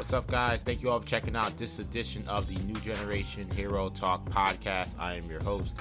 What's up, guys? Thank you all for checking out this edition of the New Generation Hero Talk podcast. I am your host,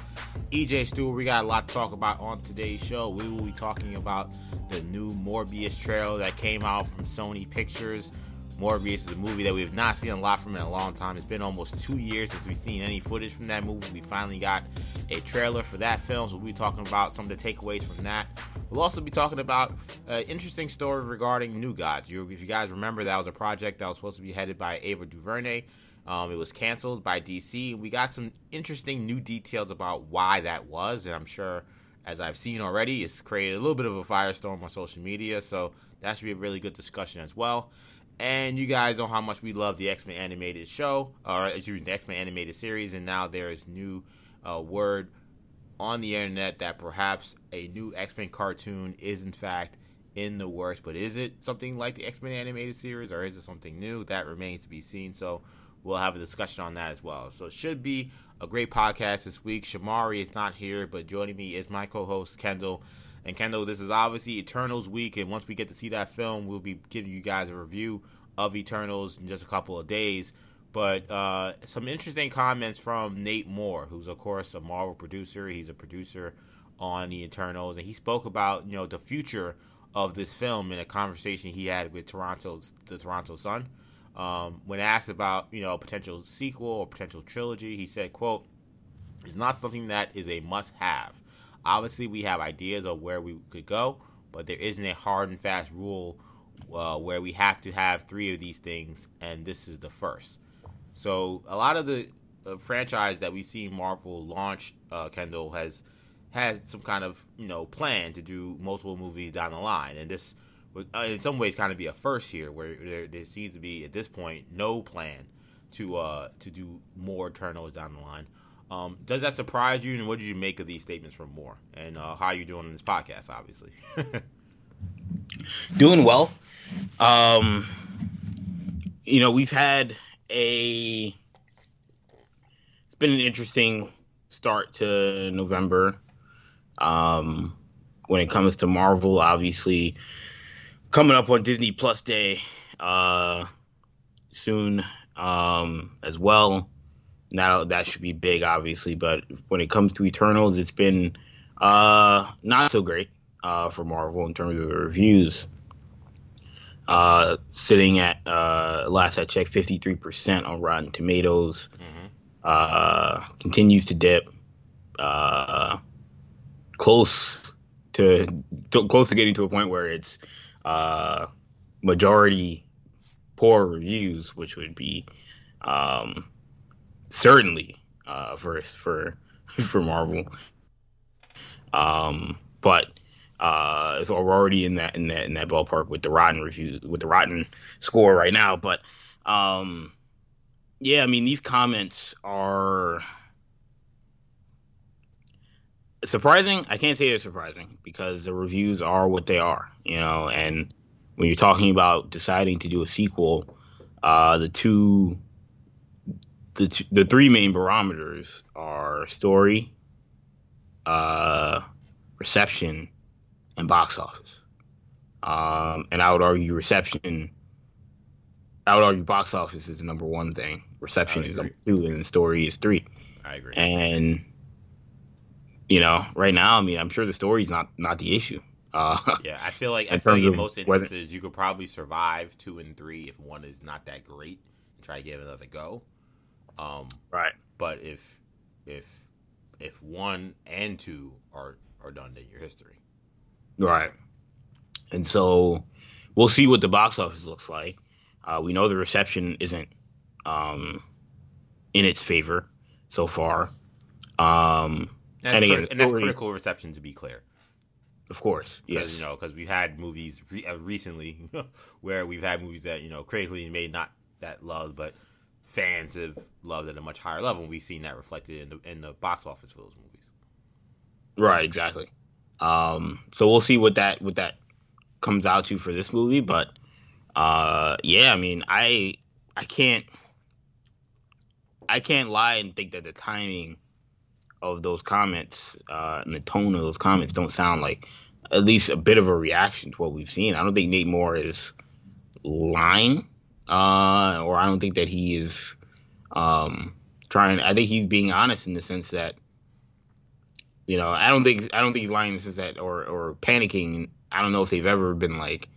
EJ Stewart. We got a lot to talk about on today's show. We will be talking about the new Morbius trailer that came out from Sony Pictures. Morbius is a movie that we have not seen a lot from in a long time. It's been almost two years since we've seen any footage from that movie. We finally got a trailer for that film, so we'll be talking about some of the takeaways from that. We'll also be talking about an interesting story regarding New Gods. You, if you guys remember, that was a project that was supposed to be headed by Ava DuVernay. Um, it was canceled by DC. We got some interesting new details about why that was, and I'm sure, as I've seen already, it's created a little bit of a firestorm on social media. So that should be a really good discussion as well. And you guys know how much we love the X Men animated show, or excuse me, the X Men animated series, and now there is new uh, word on the internet that perhaps a new X Men cartoon is in fact in the works. But is it something like the X Men animated series, or is it something new? That remains to be seen. So we'll have a discussion on that as well. So it should be a great podcast this week. Shamari is not here, but joining me is my co-host Kendall. And Kendall, this is obviously Eternals week, and once we get to see that film, we'll be giving you guys a review of Eternals in just a couple of days. But uh, some interesting comments from Nate Moore, who's of course a Marvel producer. He's a producer on the Eternals, and he spoke about you know the future of this film in a conversation he had with Toronto's the Toronto Sun. Um, when asked about you know a potential sequel or potential trilogy, he said, "quote It's not something that is a must-have. Obviously, we have ideas of where we could go, but there isn't a hard and fast rule uh, where we have to have three of these things, and this is the first. So a lot of the uh, franchise that we've seen Marvel launch, uh, Kendall has had some kind of you know plan to do multiple movies down the line, and this would uh, in some ways kind of be a first here, where there, there seems to be at this point no plan to uh to do more Eternals down the line. Um, does that surprise you, and what did you make of these statements from Moore, and uh, how are you doing on this podcast? Obviously, doing well. Um, you know, we've had a it's been an interesting start to November. Um, when it comes to Marvel, obviously coming up on Disney Plus Day uh, soon um, as well. Now that should be big, obviously, but when it comes to Eternals, it's been uh, not so great uh, for Marvel in terms of the reviews uh, sitting at uh, last I checked, 53% on Rotten Tomatoes. Mm-hmm. Uh, continues to dip. Uh, close to, to, close to getting to a point where it's uh, majority poor reviews, which would be um, certainly uh, for for for Marvel. Um, but uh, so we're already in that in that in that ballpark with the rotten review with the rotten score right now. But um, yeah, I mean these comments are surprising. I can't say they're surprising because the reviews are what they are, you know. And when you're talking about deciding to do a sequel, uh, the two the t- the three main barometers are story, uh, reception, and box office. Um, and I would argue reception. I would argue box office is the number one thing. Reception is number two, and the story is three. I agree. And you know, right now, I mean, I'm sure the story is not not the issue. Uh, yeah, I feel like I feel like in most instances whether, you could probably survive two and three if one is not that great and try to give another go. Um, right. But if if if one and two are are done, then you're history. Right. And so we'll see what the box office looks like. Uh, we know the reception isn't um, in its favor so far. Um, and, and, again, and that's critical reception to be clear. Of course, yes. You know, because we've had movies re- uh, recently where we've had movies that you know critically made not that loved, but fans have loved at a much higher level. And we've seen that reflected in the in the box office for those movies. Right. Exactly. Um, so we'll see what that what that comes out to for this movie, but uh, yeah, I mean, I I can't I can't lie and think that the timing of those comments uh, and the tone of those comments don't sound like at least a bit of a reaction to what we've seen. I don't think Nate Moore is lying uh, or I don't think that he is um, trying. I think he's being honest in the sense that you know I don't think I don't think the sense that or or panicking. I don't know if they've ever been like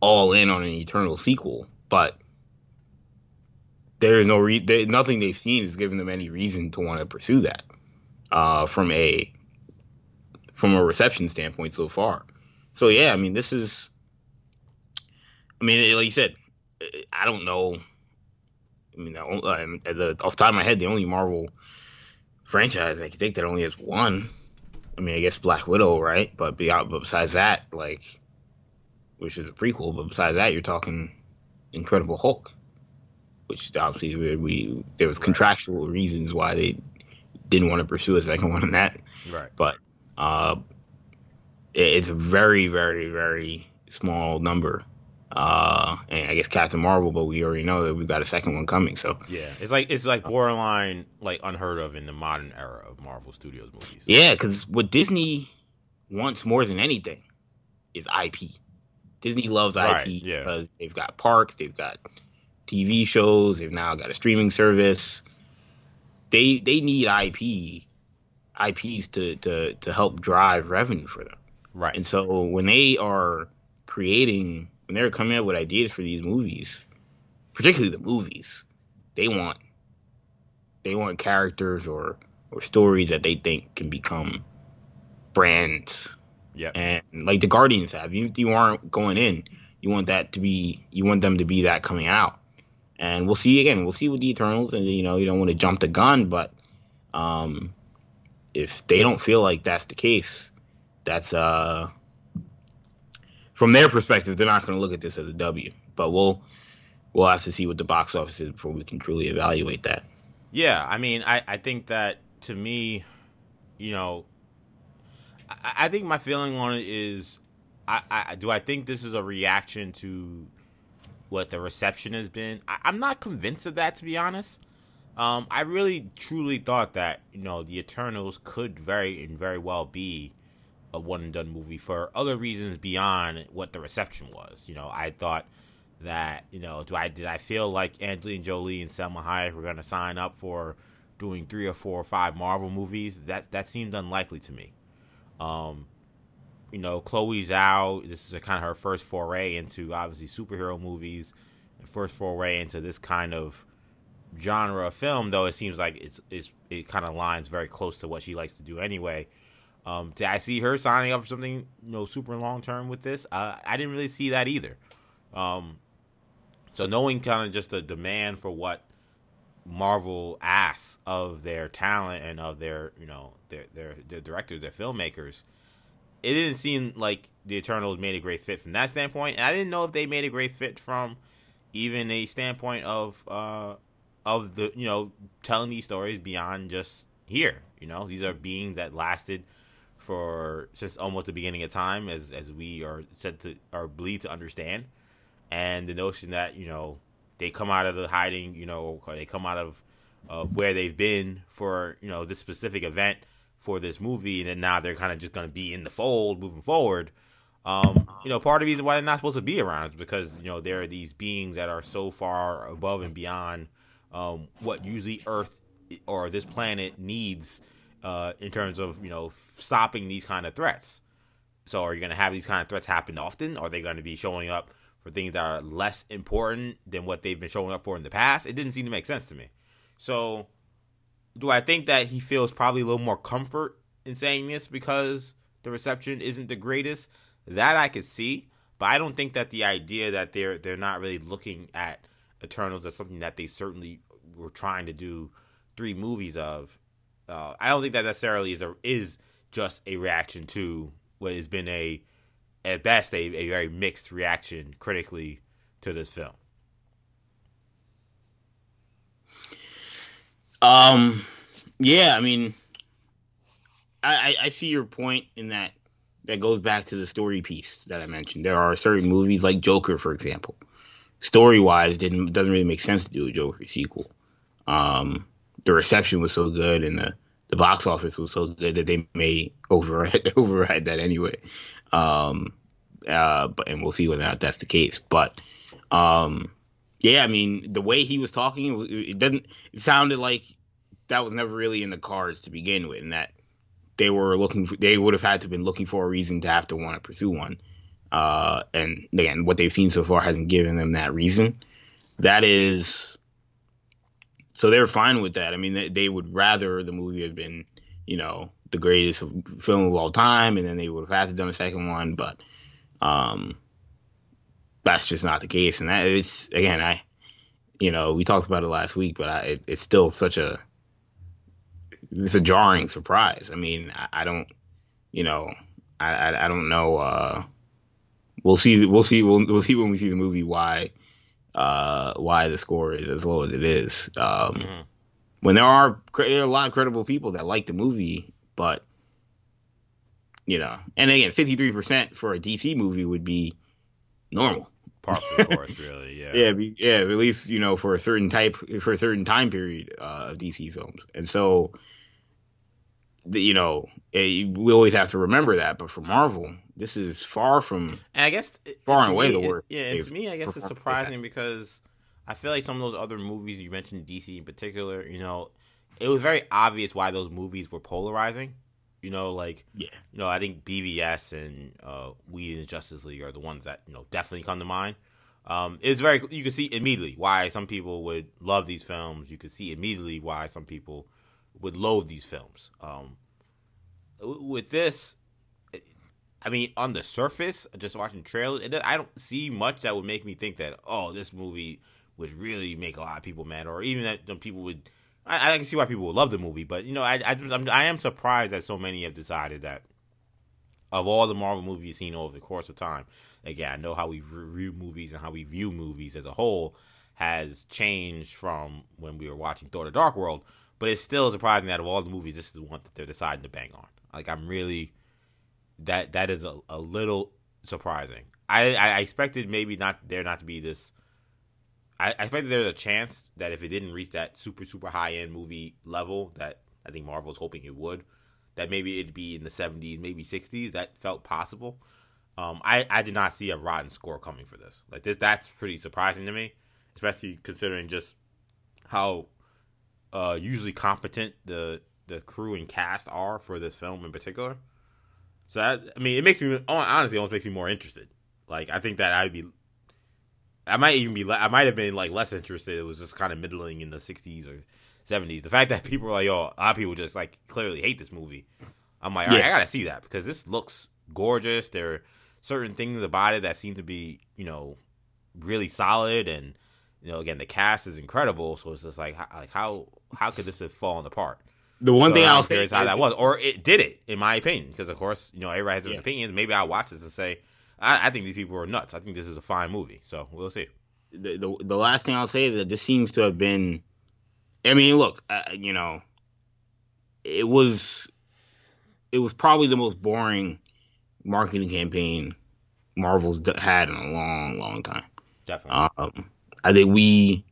all in on an Eternal sequel, but there is no re- nothing they've seen has given them any reason to want to pursue that uh, from a from a reception standpoint so far. So yeah, I mean this is, I mean like you said, I don't know. I mean, the, the, off the top of my head, the only Marvel franchise I can think that only has one. I mean, I guess Black Widow, right? But beyond, but besides that, like, which is a prequel, but besides that, you're talking Incredible Hulk, which obviously we, we there was contractual reasons why they didn't want to pursue a second one in that. Right. But uh, it, it's a very, very, very small number uh, and I guess Captain Marvel, but we already know that we've got a second one coming. So yeah, it's like it's like borderline like unheard of in the modern era of Marvel Studios movies. Yeah, because what Disney wants more than anything is IP. Disney loves right, IP yeah. because they've got parks, they've got TV shows, they've now got a streaming service. They they need IP, IPs to to to help drive revenue for them. Right. And so when they are creating when they're coming up with ideas for these movies, particularly the movies, they want they want characters or or stories that they think can become brands. Yeah. And like the Guardians have, even if you aren't going in, you want that to be you want them to be that coming out. And we'll see again, we'll see with the Eternals and you know, you don't want to jump the gun, but um if they don't feel like that's the case, that's uh from their perspective, they're not going to look at this as a W. But we'll we'll have to see what the box office is before we can truly evaluate that. Yeah, I mean, I I think that to me, you know, I, I think my feeling on it is, I, I do I think this is a reaction to what the reception has been. I, I'm not convinced of that to be honest. Um, I really truly thought that you know the Eternals could very and very well be a one and done movie for other reasons beyond what the reception was. You know, I thought that you know, do I did I feel like Angelina Jolie and Salma Hayek were going to sign up for doing three or four or five Marvel movies? That that seemed unlikely to me. Um, you know, Chloe Zhao. This is kind of her first foray into obviously superhero movies, first foray into this kind of genre of film. Though it seems like it's, it's it kind of lines very close to what she likes to do anyway. Um, did I see her signing up for something you know super long term with this? Uh, I didn't really see that either. Um, so knowing kind of just the demand for what Marvel asks of their talent and of their you know their their, their directors, their filmmakers, it didn't seem like the Eternals made a great fit from that standpoint. And I didn't know if they made a great fit from even a standpoint of uh, of the you know telling these stories beyond just here. You know, these are beings that lasted for since almost the beginning of time, as as we are said to are believed to understand, and the notion that you know they come out of the hiding, you know, or they come out of of where they've been for you know this specific event for this movie, and then now they're kind of just going to be in the fold moving forward. Um, you know, part of the reason why they're not supposed to be around is because you know there are these beings that are so far above and beyond um, what usually Earth or this planet needs uh, in terms of you know stopping these kind of threats. So are you going to have these kind of threats happen often? Are they going to be showing up for things that are less important than what they've been showing up for in the past? It didn't seem to make sense to me. So do I think that he feels probably a little more comfort in saying this because the reception isn't the greatest? That I could see, but I don't think that the idea that they're they're not really looking at Eternals as something that they certainly were trying to do three movies of. Uh, I don't think that necessarily is a, is just a reaction to what has been a at best a, a very mixed reaction critically to this film. Um, yeah, I mean, I, I see your point in that that goes back to the story piece that I mentioned. There are certain movies like Joker, for example, story wise, didn't doesn't really make sense to do a Joker sequel. Um, the reception was so good and the the box office was so good that they may override override that anyway. Um, uh, but and we'll see whether or not that's the case. But um, yeah, I mean, the way he was talking, it doesn't. It sounded like that was never really in the cards to begin with, and that they were looking. For, they would have had to have been looking for a reason to have to want to pursue one. Uh, and again, what they've seen so far hasn't given them that reason. That is, so they're fine with that. I mean, they, they would rather the movie have been, you know, the greatest film of all time, and then they would have had to done a second one, but um, that's just not the case. And that is again, I, you know, we talked about it last week, but I, it, it's still such a, it's a jarring surprise. I mean, I, I don't, you know, I, I, I don't know. Uh, we'll see. We'll see. We'll, we'll see when we see the movie why, uh, why the score is as low as it is. Um, mm-hmm. When there are there are a lot of credible people that like the movie, but you know, and again, fifty three percent for a DC movie would be normal. Par for the course, really. Yeah. yeah, yeah. At least you know for a certain type, for a certain time period uh, of DC films, and so, the, you know, it, we always have to remember that. But for Marvel, this is far from. And I guess far and away me, the worst. yeah, and to me, I guess it's surprising because I feel like some of those other movies you mentioned, DC in particular, you know, it was very obvious why those movies were polarizing. You know, like yeah. you know, I think BVS and uh, We and Justice League are the ones that you know definitely come to mind. Um, it's very you can see immediately why some people would love these films. You can see immediately why some people would loathe these films. Um, with this, I mean, on the surface, just watching trailers, I don't see much that would make me think that oh, this movie would really make a lot of people mad, or even that people would I, I can see why people would love the movie, but you know, I I, I'm, I am surprised that so many have decided that of all the Marvel movies you've seen over the course of time. Again, I know how we review movies and how we view movies as a whole has changed from when we were watching Thor: The Dark World, but it's still surprising that of all the movies, this is the one that they're deciding to bang on. Like I'm really that that is a, a little surprising. I I expected maybe not there not to be this I, I think there's a chance that if it didn't reach that super super high end movie level that I think Marvel was hoping it would, that maybe it'd be in the 70s, maybe 60s. That felt possible. Um, I I did not see a rotten score coming for this. Like this, that's pretty surprising to me, especially considering just how uh, usually competent the the crew and cast are for this film in particular. So that I mean, it makes me oh, honestly almost makes me more interested. Like I think that I'd be I might even be. I might have been like less interested. It was just kind of middling in the '60s or '70s. The fact that people are like, "Yo," a lot of people just like clearly hate this movie. I'm like, yeah. I gotta see that because this looks gorgeous. There are certain things about it that seem to be, you know, really solid, and you know, again, the cast is incredible. So it's just like, how, like how how could this have fallen apart? The one so thing I'll say is how that was, or it did it, in my opinion, because of course, you know, everybody has different yeah. opinions. Maybe I'll watch this and say, I, I, think these people are nuts. I think this is a fine movie. So we'll see. The, the, the last thing I'll say is that this seems to have been. I mean, look, uh, you know, it was it was probably the most boring marketing campaign Marvel's had in a long, long time. Definitely. Um, I think we,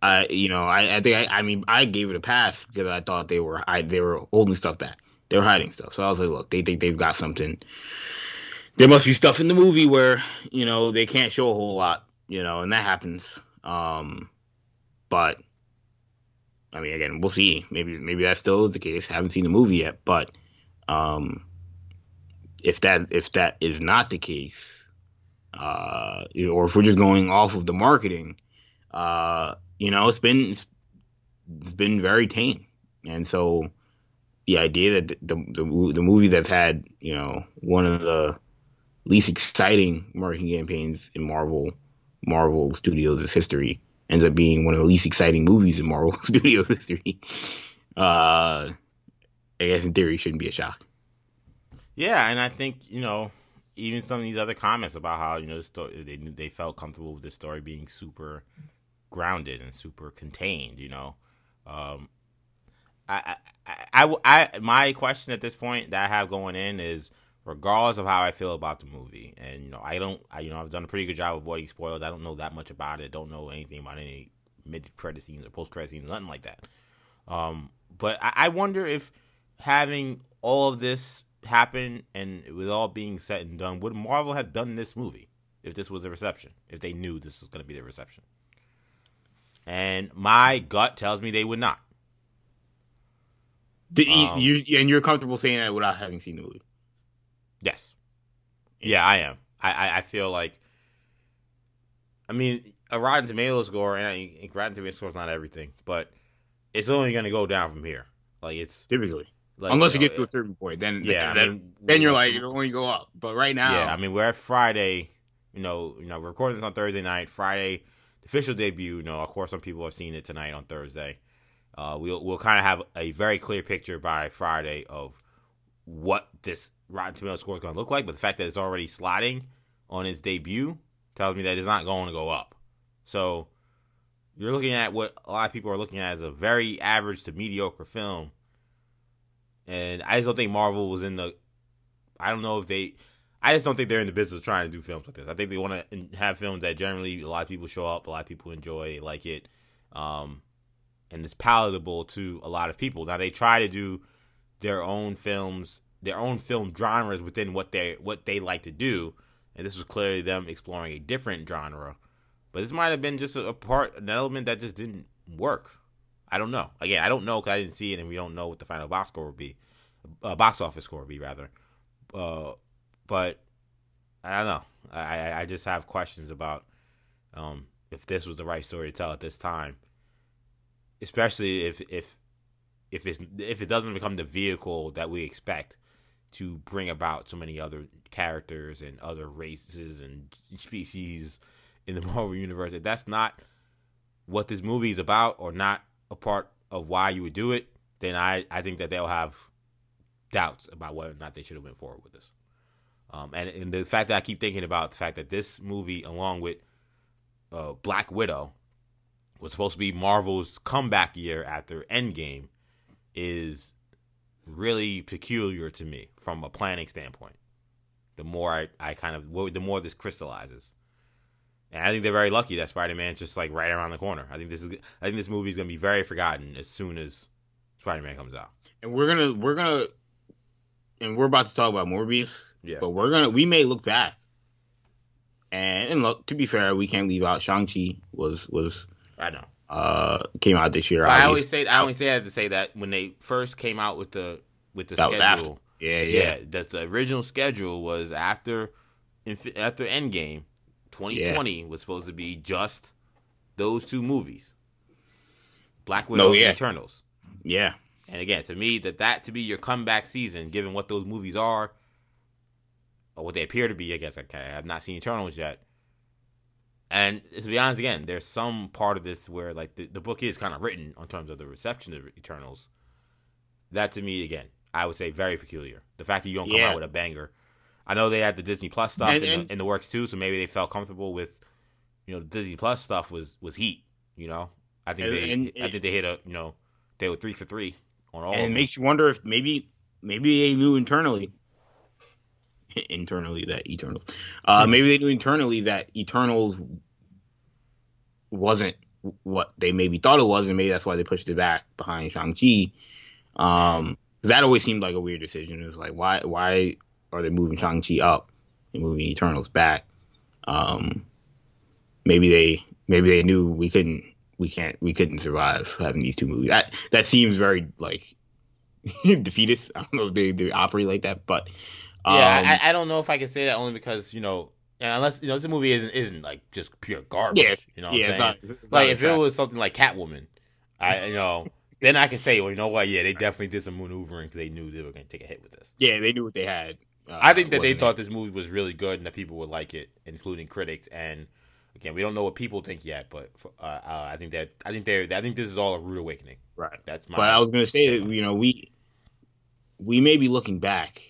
I you know, I, I think I, I mean I gave it a pass because I thought they were I they were holding stuff back. They were hiding stuff. So I was like, look, they think they've got something there must be stuff in the movie where you know they can't show a whole lot, you know, and that happens. Um, but I mean, again, we'll see. Maybe maybe that still is the case. I haven't seen the movie yet, but um, if that if that is not the case, uh, or if we're just going off of the marketing, uh, you know, it's been it's, been very tame, and so the idea that the, the the movie that's had you know one of the least exciting marketing campaigns in Marvel Marvel Studios' history ends up being one of the least exciting movies in Marvel Studios history. Uh, I guess in theory shouldn't be a shock. Yeah, and I think you know even some of these other comments about how you know the story they they felt comfortable with the story being super grounded and super contained. You know, um, I, I, I, I, my question at this point that I have going in is regardless of how I feel about the movie. And you know, I don't, I, you know, I've done a pretty good job of avoiding spoilers. I don't know that much about it. Don't know anything about any mid credit scenes or post credit scenes, nothing like that. Um, but I, I wonder if having all of this happen and with all being said and done, would Marvel have done this movie? if this was a reception, if they knew this was going to be the reception. And my gut tells me they would not. Did, um, you, and you're comfortable saying that without having seen the movie? Yes. Yeah, I am. I, I, I feel like. I mean, a Rotten Tomatoes score, and I, Rotten Tomatoes score is not everything, but it's only going to go down from here. Like it's typically, like, unless you, know, you, get to a certain point, then yeah, then, I mean, then you're like you're going to go up. But right now, yeah, I mean, we're at Friday. You know, you know, we're recording this on Thursday night. Friday, the official debut. You know, of course, some people have seen it tonight on Thursday. Uh, we'll we'll kind of have a very clear picture by Friday of what this Rotten Tomatoes score is going to look like. But the fact that it's already sliding on its debut tells me that it's not going to go up. So you're looking at what a lot of people are looking at as a very average to mediocre film. And I just don't think Marvel was in the. I don't know if they. I just don't think they're in the business of trying to do films like this. I think they want to have films that generally a lot of people show up, a lot of people enjoy, like it, um, and it's palatable to a lot of people. Now they try to do their own films, their own film genres within what they what they like to do, and this was clearly them exploring a different genre but this might have been just a, part, an element that just didn't work. I don't know. Again, I don't know because I didn't see it, and we don't know what the final box score will be, uh, box office score will be rather. Uh, but I don't know. I, I just have questions about um, if this was the right story to tell at this time, especially if if if it's if it doesn't become the vehicle that we expect to bring about so many other characters and other races and species in the Marvel universe, if that's not what this movie is about or not a part of why you would do it, then I, I think that they'll have doubts about whether or not they should have went forward with this. Um, and, and the fact that I keep thinking about the fact that this movie, along with uh, Black Widow, was supposed to be Marvel's comeback year after Endgame, is really peculiar to me from a planning standpoint. The more I, I kind of, the more this crystallizes. And I think they're very lucky that Spider Man's just like right around the corner. I think this is I think this movie is gonna be very forgotten as soon as Spider Man comes out. And we're gonna we're gonna and we're about to talk about Morbius. Yeah. But we're gonna we may look back. And, and look, to be fair, we can't leave out Shang Chi was was I know. Uh came out this year. I always say I always say I have to say that when they first came out with the with the schedule. Yeah, yeah. Yeah, that the original schedule was after after Endgame 2020 yeah. was supposed to be just those two movies, Black Widow no, yeah. and Eternals. Yeah. And again, to me, that that to be your comeback season, given what those movies are, or what they appear to be, I guess I, I have not seen Eternals yet. And to be honest, again, there's some part of this where like the, the book is kind of written on terms of the reception of Eternals. That to me, again, I would say very peculiar. The fact that you don't come yeah. out with a banger I know they had the Disney Plus stuff and, in, the, in, the, works too, so maybe they felt comfortable with, you know, the Disney Plus stuff was was heat. You know, I think and, they, and, I think they hit a, you know, they were three for three on all. And it makes you wonder if maybe maybe they knew internally, internally that Eternals, uh, hmm. maybe they knew internally that Eternals wasn't what they maybe thought it was, and maybe that's why they pushed it back behind Shang Chi. Um, that always seemed like a weird decision. It's like, why, why are they moving Shang Chi up and moving Eternals back? Um, maybe they maybe they knew we couldn't we can't we couldn't survive having these two movies. That that seems very like defeatist. I don't know if they, they operate like that, but um, yeah, I, I, don't know if I can say that only because you know. Unless you know this movie isn't isn't like just pure garbage. Yeah, you know what yeah, I'm saying? Not, like if it was something like Catwoman, I you know then I can say, well, you know what? Yeah, they definitely did some maneuvering because they knew they were going to take a hit with this. Yeah, they knew what they had. Uh, I think that they thought this movie was really good and that people would like it, including critics. And again, we don't know what people think yet, but uh, uh, I think that I think they I think this is all a rude awakening. Right. That's my. But I was going to say that you know we we may be looking back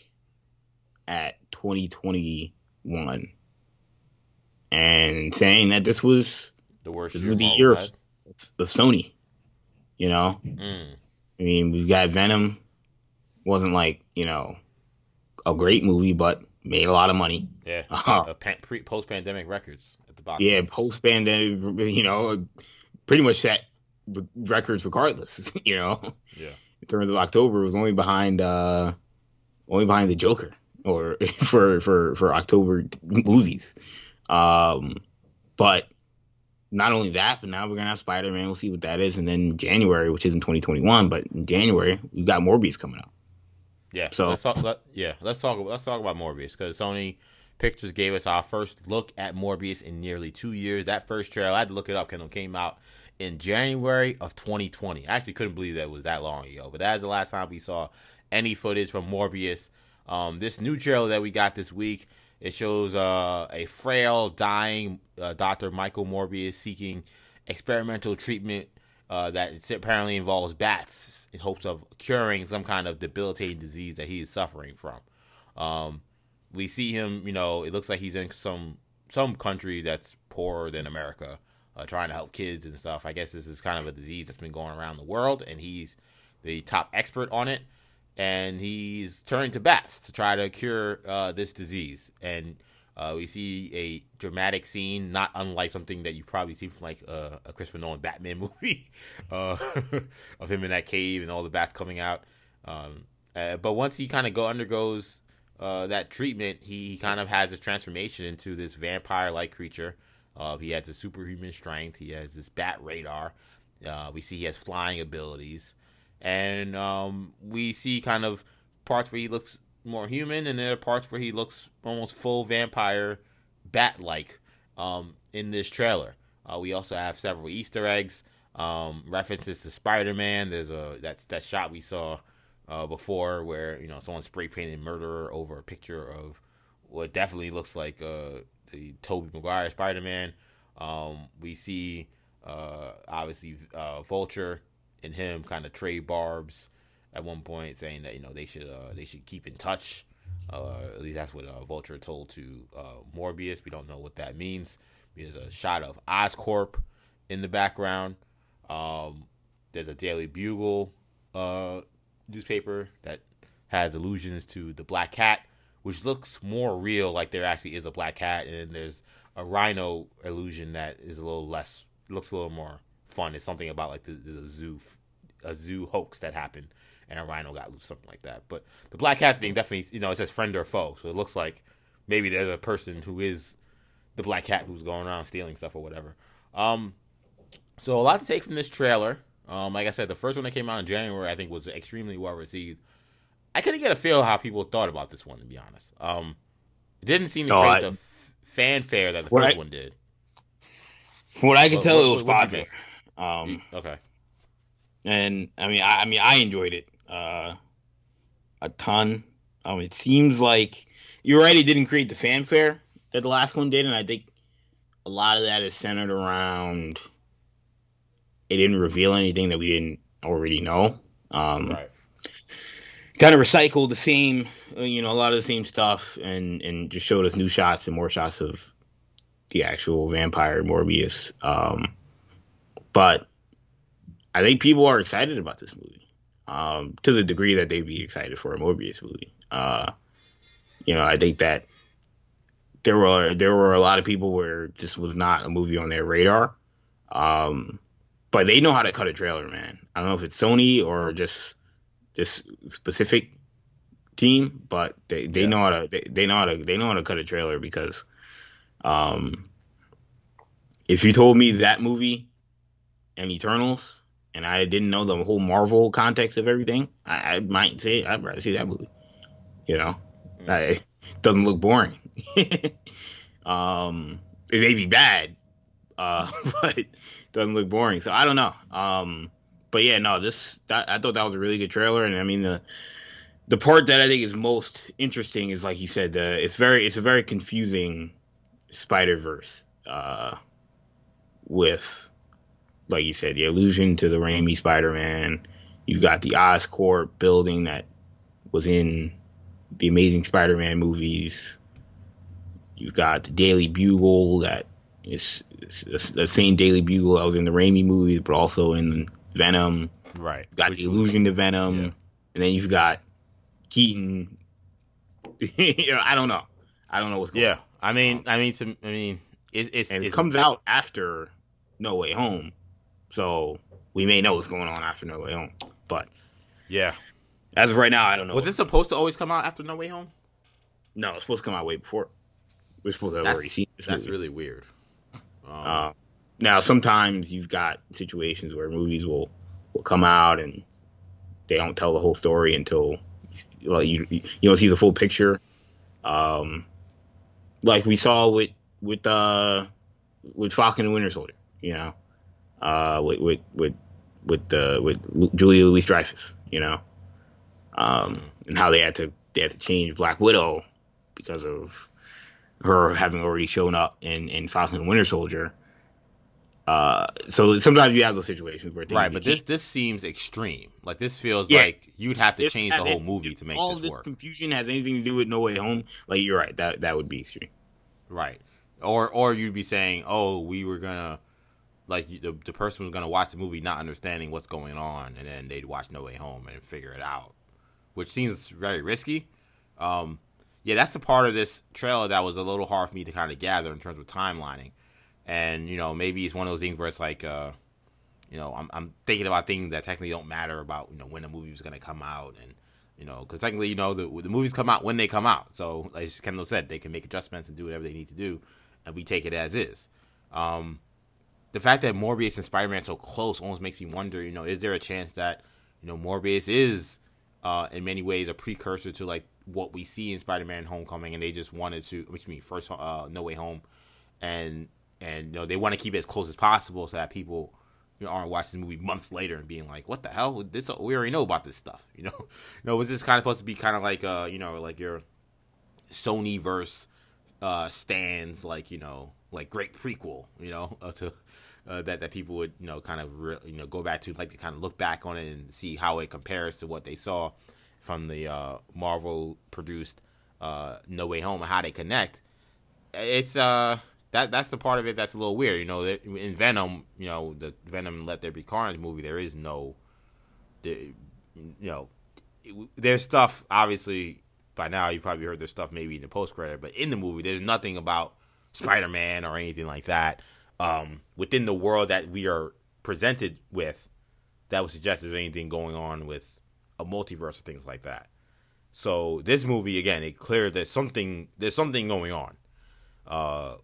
at 2021 and saying that this was the worst. This was the year of, of Sony. You know, mm. I mean, we got Venom. Wasn't like you know a great movie, but made a lot of money. Yeah, uh, pre post pandemic records at the box. Yeah, post pandemic, you know, pretty much set records regardless. You know. Yeah. In terms of October, it was only behind uh only behind the Joker or for for for October movies. Um, but not only that, but now we're gonna have Spider Man. We'll see what that is, and then January, which is in 2021, but in January we've got Morbius coming out. Yeah. So- let's talk. Let, yeah, let's talk. Let's talk about Morbius because Sony Pictures gave us our first look at Morbius in nearly two years. That first trailer, I had to look it up. Kendall came out in January of 2020. I actually couldn't believe that it was that long ago. But that is the last time we saw any footage from Morbius. Um, this new trailer that we got this week, it shows uh, a frail, dying uh, Dr. Michael Morbius seeking experimental treatment uh, that apparently involves bats in hopes of curing some kind of debilitating disease that he is suffering from. Um, we see him, you know, it looks like he's in some some country that's poorer than America, uh, trying to help kids and stuff. I guess this is kind of a disease that's been going around the world, and he's the top expert on it. And he's turning to bats to try to cure uh, this disease. And uh, we see a dramatic scene, not unlike something that you probably see from like uh, a Christopher Nolan Batman movie, uh, of him in that cave and all the bats coming out. Um, uh, but once he kind of go undergoes uh, that treatment, he kind of has this transformation into this vampire-like creature. He has a superhuman strength. He has this bat radar. We see he has flying abilities, and um, we see kind of parts where he looks more human, and there are parts where he looks almost full vampire, bat-like um, in this trailer. Uh, we also have several Easter eggs, um, references to Spider-Man. There's a that's that shot we saw uh, before where you know someone spray painted murderer over a picture of what definitely looks like uh, the Tobey Maguire Spider-Man. Um, we see uh, obviously uh, Vulture and him kind of trade barbs at one point, saying that you know they should uh, they should keep in touch. Uh, at least that's what uh, Vulture told to uh, Morbius. We don't know what that means. There's a shot of Oscorp in the background. Um, there's a Daily Bugle uh, newspaper that has allusions to the Black Cat, which looks more real, like there actually is a Black Cat, and there's a Rhino illusion that is a little less, looks a little more fun. It's something about like the, the zoo, a zoo hoax that happened, and a Rhino got loose, something like that. But the Black Cat thing definitely, you know, it says friend or foe, so it looks like maybe there's a person who is the Black Cat who's going around stealing stuff or whatever. Um, so a lot to take from this trailer. Um, like I said, the first one that came out in January, I think, was extremely well received. I couldn't get a feel how people thought about this one, to be honest. Um, it didn't seem to No, create I- the f- fanfare that the first I- one did. What I can tell, what- it was what- popular. Um, okay. and I mean, I, I mean, I enjoyed it uh, a ton. Um, it seems like you're right; it didn't create the fanfare that the last one did, and I think a lot of that is centered around it didn't reveal anything that we didn't already know. Um, Right. kind of recycled the same, uh, you know, a lot of the same stuff, and and just showed us new shots and more shots of the actual vampire Morbius. Um, but I think people are excited about this movie, um, to the degree that they'd be excited for a Morbius movie. Uh, you know, I think that there were there were a lot of people where this was not a movie on their radar. Um, but they know how to cut a trailer, man. I don't know if it's Sony or just this specific team, but they, they Yeah. know how to they, they know how to they know how to cut a trailer because um if you told me that movie and Eternals and I didn't know the whole Marvel context of everything, I, I might say I'd rather see that movie. You know? Mm. I, it doesn't look boring. um it may be bad, uh, but it doesn't look boring. So I don't know. Um, but yeah, no, this that, I thought that was a really good trailer, and I mean the the part that I think is most interesting is like you said, the it's very it's a very confusing Spider Verse uh, with like you said the allusion to the Raimi Spider Man. You've got the Oscorp building that was in the Amazing Spider Man movies. You've got the Daily Bugle that is, the same Daily Bugle that was in the Raimi movies, but also in Venom. Right. You've got Which the allusion to Venom, yeah. and then you've got Keaton. you know, I don't know. I don't know what's going Yeah. on. I mean, um, I mean, to, I mean, it's it's, And it it's comes out after No Way Home, so we may know what's going on after No Way Home. But yeah. as of right now, I don't know. Was it supposed to always come out after No Way Home? No, it's supposed to come out way before. we're supposed to have That's, already seen. that's really weird. Um, Uh, now, sometimes you've got situations where movies will will come out and they don't tell the whole story until well, you you don't see the full picture. Um, like we saw with with uh with Falcon and Winter Soldier, you know, uh, with with with with uh, with Julia Louis Dreyfus, you know, um, and how they had to they had to change Black Widow because of her having already shown up in in Falcon and Winter Soldier. Uh, so sometimes you have those situations where things right, but this this seems extreme. Like this feels Yeah. like you'd have to change the whole movie to make all this this work. confusion has anything to do with No Way Home. Like you're right, that that would be extreme. Right. Or or you'd be saying, "Oh, we were gonna like the the person was gonna watch the movie not understanding what's going on, and then they'd watch No Way Home and figure it out," which seems very risky. Um, yeah, that's the part of this trailer that was a little hard for me to kind of gather in terms of timelining, and you know maybe it's one of those things where it's like, uh, you know, I'm I'm thinking about things that technically don't matter about you know when the movie was gonna come out and. You know, because technically, you know, the, the movies come out when they come out. So, as Kendall said, they can make adjustments and do whatever they need to do, and we take it as is. Um, the fact that Morbius and Spider Man so close almost makes me wonder. You know, is there a chance that you know Morbius is uh, in many ways a precursor to like what we see in Spider Man Homecoming, and they just wanted to, which means first uh, No Way Home, and and you know they want to keep it as close as possible so that people you know, aren't watching the movie months later and being like, "What the hell? This we already know about this stuff." You know, no, was this kind of supposed to be kind of like uh, you know, like your Sony verse uh stands, like you know, like great prequel, you know, uh, to uh, that that people would you know kind of re- you know go back to, like to kind of look back on it and see how it compares to what they saw from the uh, Marvel produced uh, No Way Home and how they connect. It's uh that that's the part of it that's a little weird. You know, in Venom, you know, the Venom Let There Be Carnage movie, there is no, the, you know, there's stuff obviously by now you probably heard there's stuff maybe in the post credit, but in the movie there's nothing about Spider Man or anything like that. Um, within the world that we are presented with, that would suggest there's anything going on with a multiverse or things like that. So this movie again, it clear there's something there's something going on. Uh,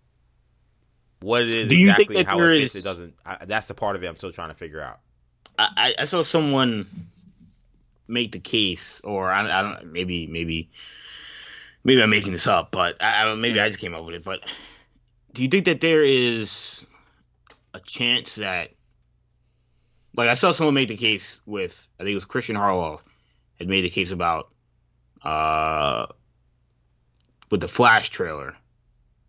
what it is Do you think exactly that how it fits, is- it doesn't. I, that's the part of it I'm still trying to figure out. I, I- I saw someone make the case, or I, I don't maybe maybe maybe I'm making this up, but I, I don't. Maybe I just came up with it. But do you think that there is a chance that, like, I saw someone make the case with I think it was Christian Harloff had made the case about uh with the Flash trailer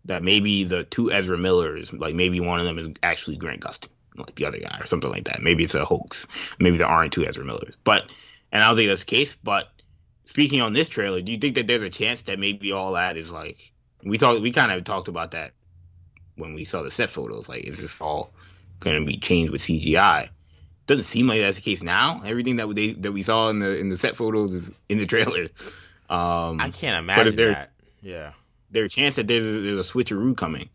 that maybe the two Ezra Millers, like maybe one of them is actually Grant Gustin, like the other guy or something like that. Maybe it's a hoax. Maybe there aren't two Ezra Millers. But and I don't think that's the case. But speaking on this trailer, do you think that there's a chance that maybe all that is like we talked we kind of talked about that when we saw the set photos. Like, is this all going to be changed with CGI? Doesn't seem like that's the case now. Everything that they that we saw in the in the set photos is in the trailers. Um, I can't imagine there- that. Yeah. there's a chance that there's a, there's a switcheroo coming,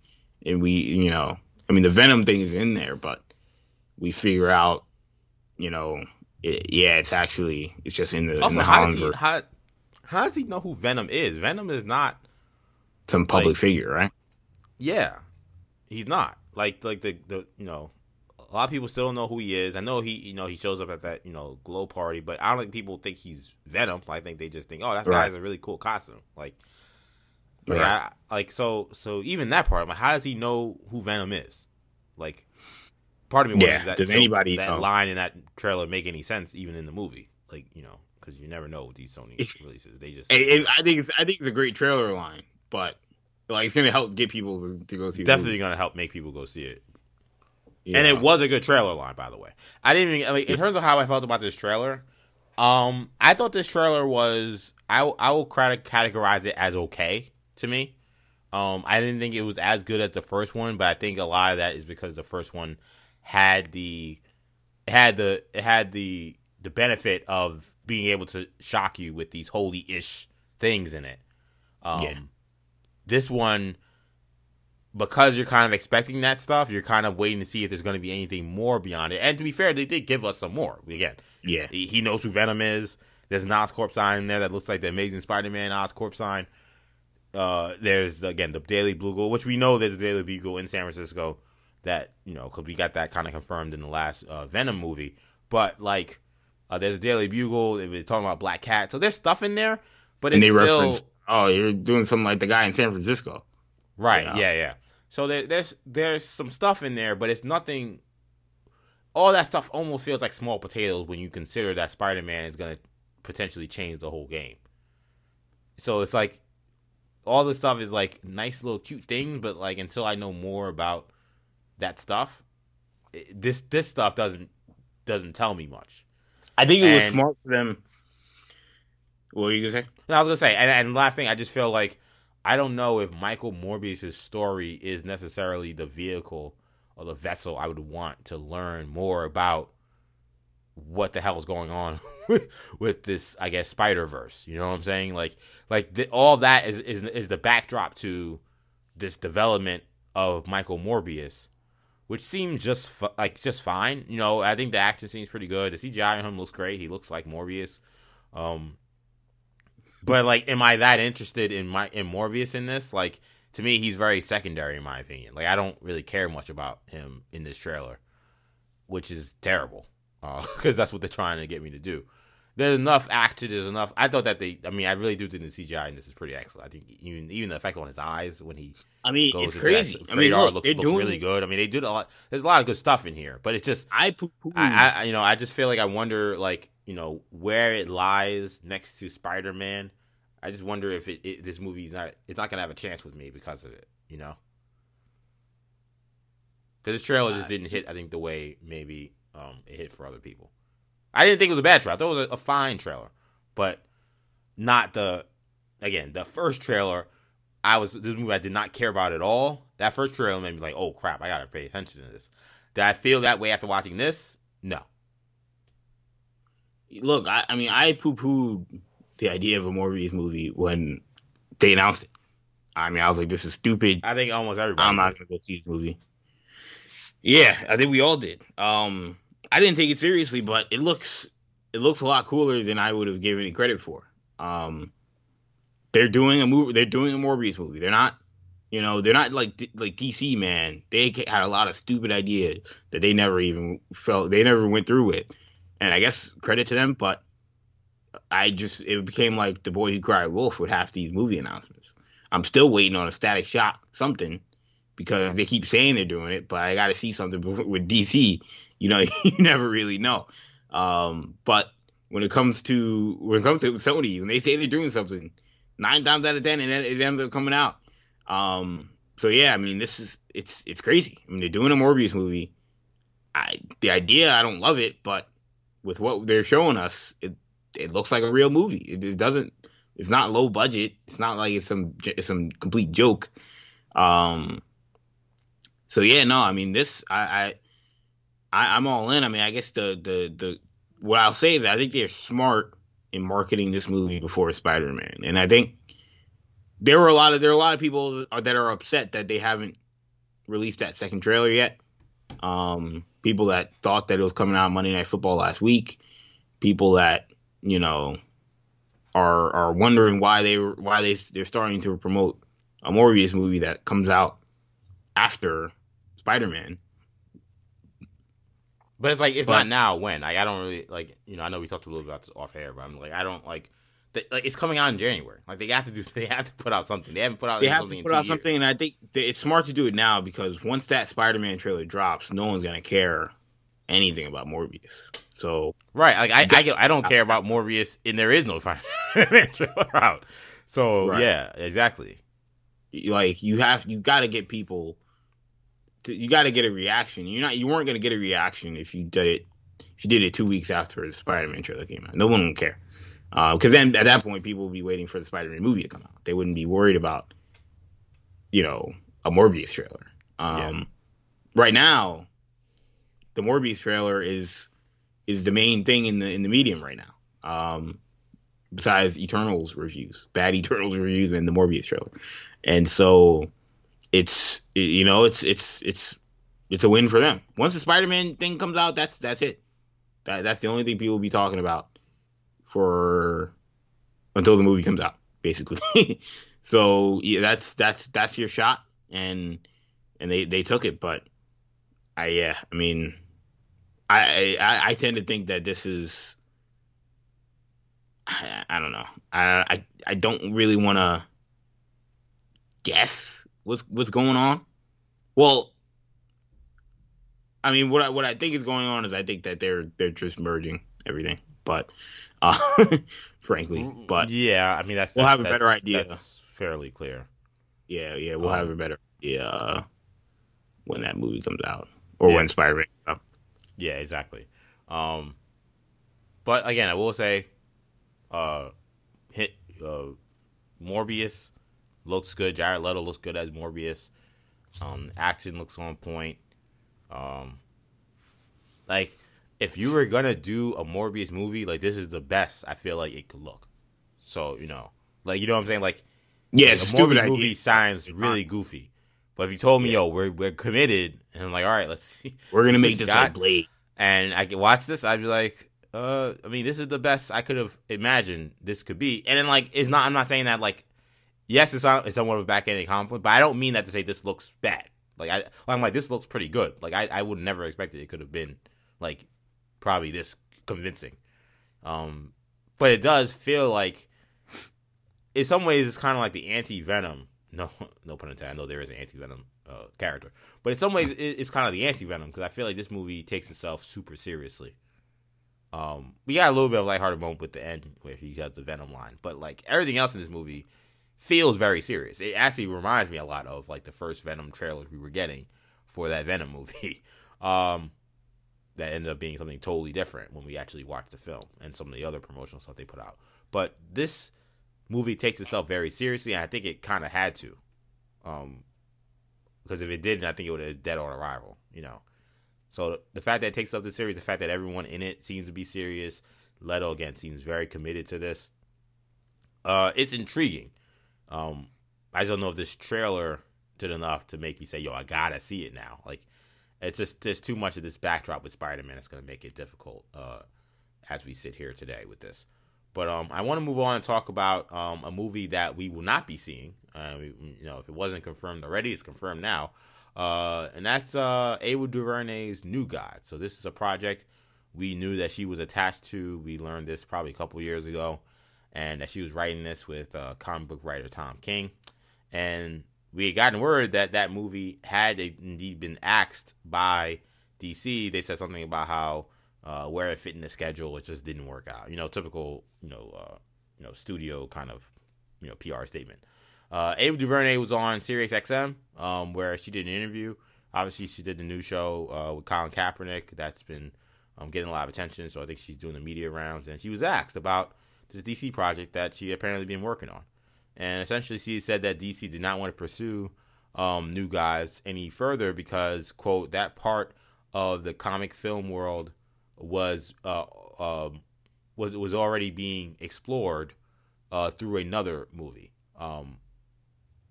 and we, you know, I mean, the Venom thing is in there, but we figure out, you know, it, yeah, it's actually it's just in the, in Also, the how does he how how does he know who Venom is? Venom is not. some public like- figure, right? Yeah, he's not like like the the you know. A lot of people still don't know who he is. I know he, you know, he shows up at that, you know, glow party, but I don't think people think he's Venom. I think they just think, oh, that guy Right. has a really cool costume. Like, like, Right. I, like so, so even that part, like, how does he know who Venom is? Like, part of me Yeah, wonders that does anybody that know? line in that trailer make any sense, even in the movie? Like, you know, because you never know with these Sony releases. They just And, and I think it's I think it's a great trailer line, but like it's gonna help get people to, to go see. definitely to help make people go see it. you and it was a good trailer line, by the way. I didn't even in terms of how I felt about this trailer. Um, I thought this trailer was I I will cate- categorize it as okay to me. Um, I didn't think it was as good as the first one, but I think a lot of that is because the first one had the had the it had the the benefit of being able to shock you with these holy ish things in it. Um, Yeah. This one because you're kind of expecting that stuff, you're kind of waiting to see if there's going to be anything more beyond it. And to be fair, they did give us some more. Again, yeah, he knows who Venom is. There's an Oscorp sign in there that looks like the Amazing Spider-Man Oscorp sign. uh, there's again the Daily Bugle, which we know there's a Daily Bugle in San Francisco that you know because we got that kind of confirmed in the last uh, Venom movie. But like, uh, there's a Daily Bugle. They're talking about Black Cat, so there's stuff in there. But it's still oh, you're doing something like the guy in San Francisco, right? You know? Yeah, yeah. So there, there's there's some stuff in there, but it's nothing. All that stuff almost feels like small potatoes when you consider that Spider-Man is gonna potentially change the whole game. So it's like all the stuff is like nice little cute things, but like until I know more about that stuff, this this stuff doesn't doesn't tell me much. I think it and, was smart for them. What were you gonna say? I was gonna say, and, and last thing, I just feel like I don't know if Michael Morbius' story is necessarily the vehicle or the vessel I would want to learn more about what the hell is going on with this I guess Spider Verse. You know what I'm saying? Like like the, all that is, is is the backdrop to this development of Michael Morbius, which seems just like just fine. You know, I think the action seems pretty good. The CGI on him looks great. He looks like Morbius. Um, but like, am I that interested in my in Morbius in this? Like, to me, he's very secondary in my opinion. Like, I don't really care much about him in this trailer, which is terrible because uh, that's what they're trying to get me to do. There's enough action. There's enough. I thought that they. I mean, I really do think the CGI and this is pretty excellent. I think even even the effect on his eyes when he. I mean, goes it's crazy. That, I mean, look, looks, looks doing... really good. I mean, they did a lot. There's a lot of good stuff in here, but it's just I, I, I, you know, I just feel like I wonder, like, you know, where it lies next to Spider Man. I just wonder if it, it this movie's not. It's not gonna have a chance with me because of it. You know. Because this trailer just didn't hit. I think the way maybe um, it hit for other people. I didn't think it was a bad trailer. I thought it was a, a fine trailer, but not the again the first trailer. I was this movie I did not care about at all. That first trailer made me like, oh crap, I gotta pay attention to this. Did I feel that way after watching this? No. Look, I, I mean, I poo pooed the idea of a Morbius movie when they announced it. I mean, I was like, this is stupid. I think almost everybody. I'm not gonna go see this movie. Yeah, I think we all did. Um, I didn't take it seriously, but it looks it looks a lot cooler than I would have given it credit for. Um, they're doing a movie. They're doing a Morbius movie. They're not, you know, they're not like like DC. Man, they had a lot of stupid ideas that they never even felt. They never went through with, and I guess credit to them. But I just it became like the boy who cried wolf with half these movie announcements. I'm still waiting on a Static Shock something because they keep saying they're doing it, but I got to see something with DC you know, you never really know. Um, but when it comes to when it comes to Sony, when they say they're doing something, nine times out of ten, it, it ends up coming out. Um, so yeah, I mean, this is it's it's crazy. I mean, they're doing a Morbius movie. I the idea, I don't love it, but with what they're showing us, it it looks like a real movie. It, it doesn't. It's not low budget. It's not like it's some it's some complete joke. Um. So yeah, no, I mean this. I, I I, am all in. I mean, I guess the the the what I'll say is I think they're smart in marketing this movie before Spider-Man, and I think there were a lot of there are a lot of people that are upset that they haven't released that second trailer yet. Um, people that thought that it was coming out Monday Night Football last week, people that you know are are wondering why they why they they're starting to promote a Morbius movie that comes out after Spider-Man. But it's like if but, not now, when? Like I don't really like you know I know we talked a little bit about this off air, but I'm like I don't like. Like it's coming out in January. Like they have to do. They have to put out something. They haven't put out. They have something to put out something, and I think it's smart to do it now because once that Spider-Man trailer drops, no one's gonna care anything about Morbius. So right, like I, I, I don't care about Morbius, and there is no Spider-Man trailer out. So right. yeah, exactly. Like you have, you got to get people to, you got to get a reaction. You're not you weren't gonna get a reaction if you did it if you did it two weeks after the Spider-Man trailer came out. No one would care because uh, then at that point people would be waiting for the Spider-Man movie to come out. They wouldn't be worried about you know a Morbius trailer. Um, yeah. Right now, the Morbius trailer is is the main thing in the in the medium right now. Um, besides Eternals reviews, bad Eternals reviews, and the Morbius trailer, and so it's you know it's it's it's it's a win for them. Once the Spider-Man thing comes out, that's that's it. That that's the only thing people will be talking about for until the movie comes out, basically. so yeah, that's that's that's your shot, and and they they took it. But I yeah, I mean, I I, I tend to think that this is. I, I don't know. I I I don't really want to guess what's what's going on. Well, I mean, what I what I think is going on is I think that they're they're just merging everything, but uh, frankly, Mm, but yeah, I mean that's We'll have a better idea. That's fairly clear. yeah, yeah, we'll Um, have a better idea uh, when that movie comes out or Yeah. when Spider Man. comes out. Yeah, exactly. Um, but again, I will say, uh, hit uh, Morbius looks good. Jared Leto looks good as Morbius. Um, action looks on point. Um, like if you were gonna do a Morbius movie, like this is the best I feel like it could look. So you know, like you know what I'm saying, like Yeah, like, a Morbius idea. movie sounds really goofy. But if you told me, yo, we're we're committed, and I'm like, all right, let's see, We're gonna see make this got, like Blade. and I can watch this, I'd be like, uh, I mean, this is the best I could have imagined this could be. And then like, it's not. I'm not saying that like, yes, it's not, it's somewhat of a backhanded compliment, but I don't mean that to say this looks bad. Like I, I'm like, this looks pretty good. Like I, I would never expected it could have been like probably this convincing. Um, but it does feel like, in some ways, it's kind of like the anti Venom. No, no pun intended. I know there is an anti Venom uh, character, but in some ways, it's kind of the anti Venom because I feel like this movie takes itself super seriously. Um, we got a little bit of lighthearted moment with the end where he has the Venom line, but like everything else in this movie feels very serious. It actually reminds me a lot of like the first Venom trailers we were getting for that Venom movie. Um, that ended up being something totally different when we actually watched the film and some of the other promotional stuff they put out. But this movie takes itself very seriously, and I think it kind of had to. Um, because if it didn't, I think it would have dead on arrival. You know, so the fact that it takes up the series, the fact that everyone in it seems to be serious, Leto again seems very committed to this. Uh, it's intriguing. Um, I don't know if this trailer did enough to make me say, "Yo, I gotta see it now." Like, it's just there's too much of this backdrop with Spider-Man. It's gonna make it difficult uh, as we sit here today with this. But um, I want to move on and talk about um, a movie that we will not be seeing. Uh, we- you know, if it wasn't confirmed already, it's confirmed now, uh, and that's uh, Ava DuVernay's New God. So this is a project we knew that she was attached to. We learned this probably a couple years ago, and that she was writing this with uh, comic book writer Tom King. And we had gotten word that that movie had indeed been axed by DC. They said something about how uh, where it fit in the schedule, it just didn't work out. You know, typical, you know, uh, you know, studio kind of, you know, PR statement. Uh, Ava DuVernay was on Sirius XM, um, where she did an interview. Obviously, she did the new show uh, with Colin Kaepernick. That's been um, getting a lot of attention. So I think she's doing the media rounds, and she was asked about this DC project that she apparently been working on. And essentially, she said that DC did not want to pursue um, New Gods any further because, quote, that part of the comic film world was uh, um, was was already being explored uh, through another movie. Um,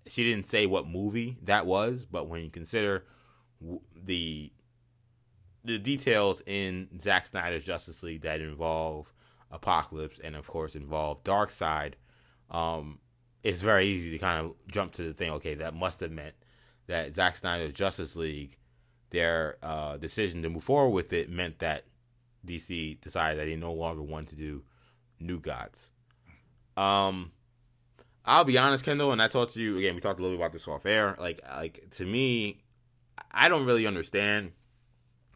she didn't say what movie that was, but when you consider w- the the details in Zack Snyder's Justice League that involve Apocalypse and of course involve Darkseid, um, it's very easy to kind of jump to the thing. Okay, that must have meant that Zack Snyder's Justice League, their uh, decision to move forward with it, meant that DC decided that they no longer wanted to do New Gods. Um, I'll be honest, Kendall, and I talked to you again. We talked a little bit about this off air. Like, like to me, I don't really understand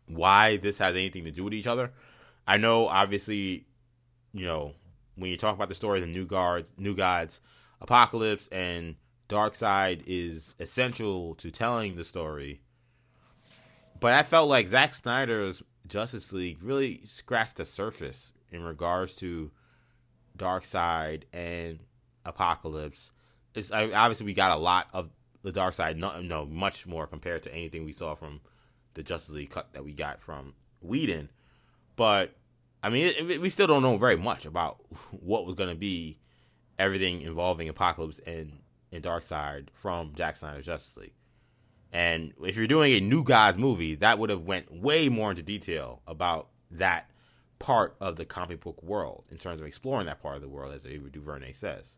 why this has anything to do with each other. I know, obviously, you know, when you talk about the story of the New Guards, New Gods, Apocalypse, and Darkseid is essential to telling the story. But I felt like Zack Snyder's Justice League really scratched the surface in regards to Darkseid and Apocalypse. It's I, obviously we got a lot of the Darkseid, no, no, much more compared to anything we saw from the Justice League cut that we got from Whedon. But I mean, it, it, we still don't know very much about what was going to be everything involving Apocalypse and and Darkseid from Zack Snyder's Justice League. And if you're doing a New Gods movie, that would have went way more into detail about that part of the comic book world in terms of exploring that part of the world, as Ava DuVernay says.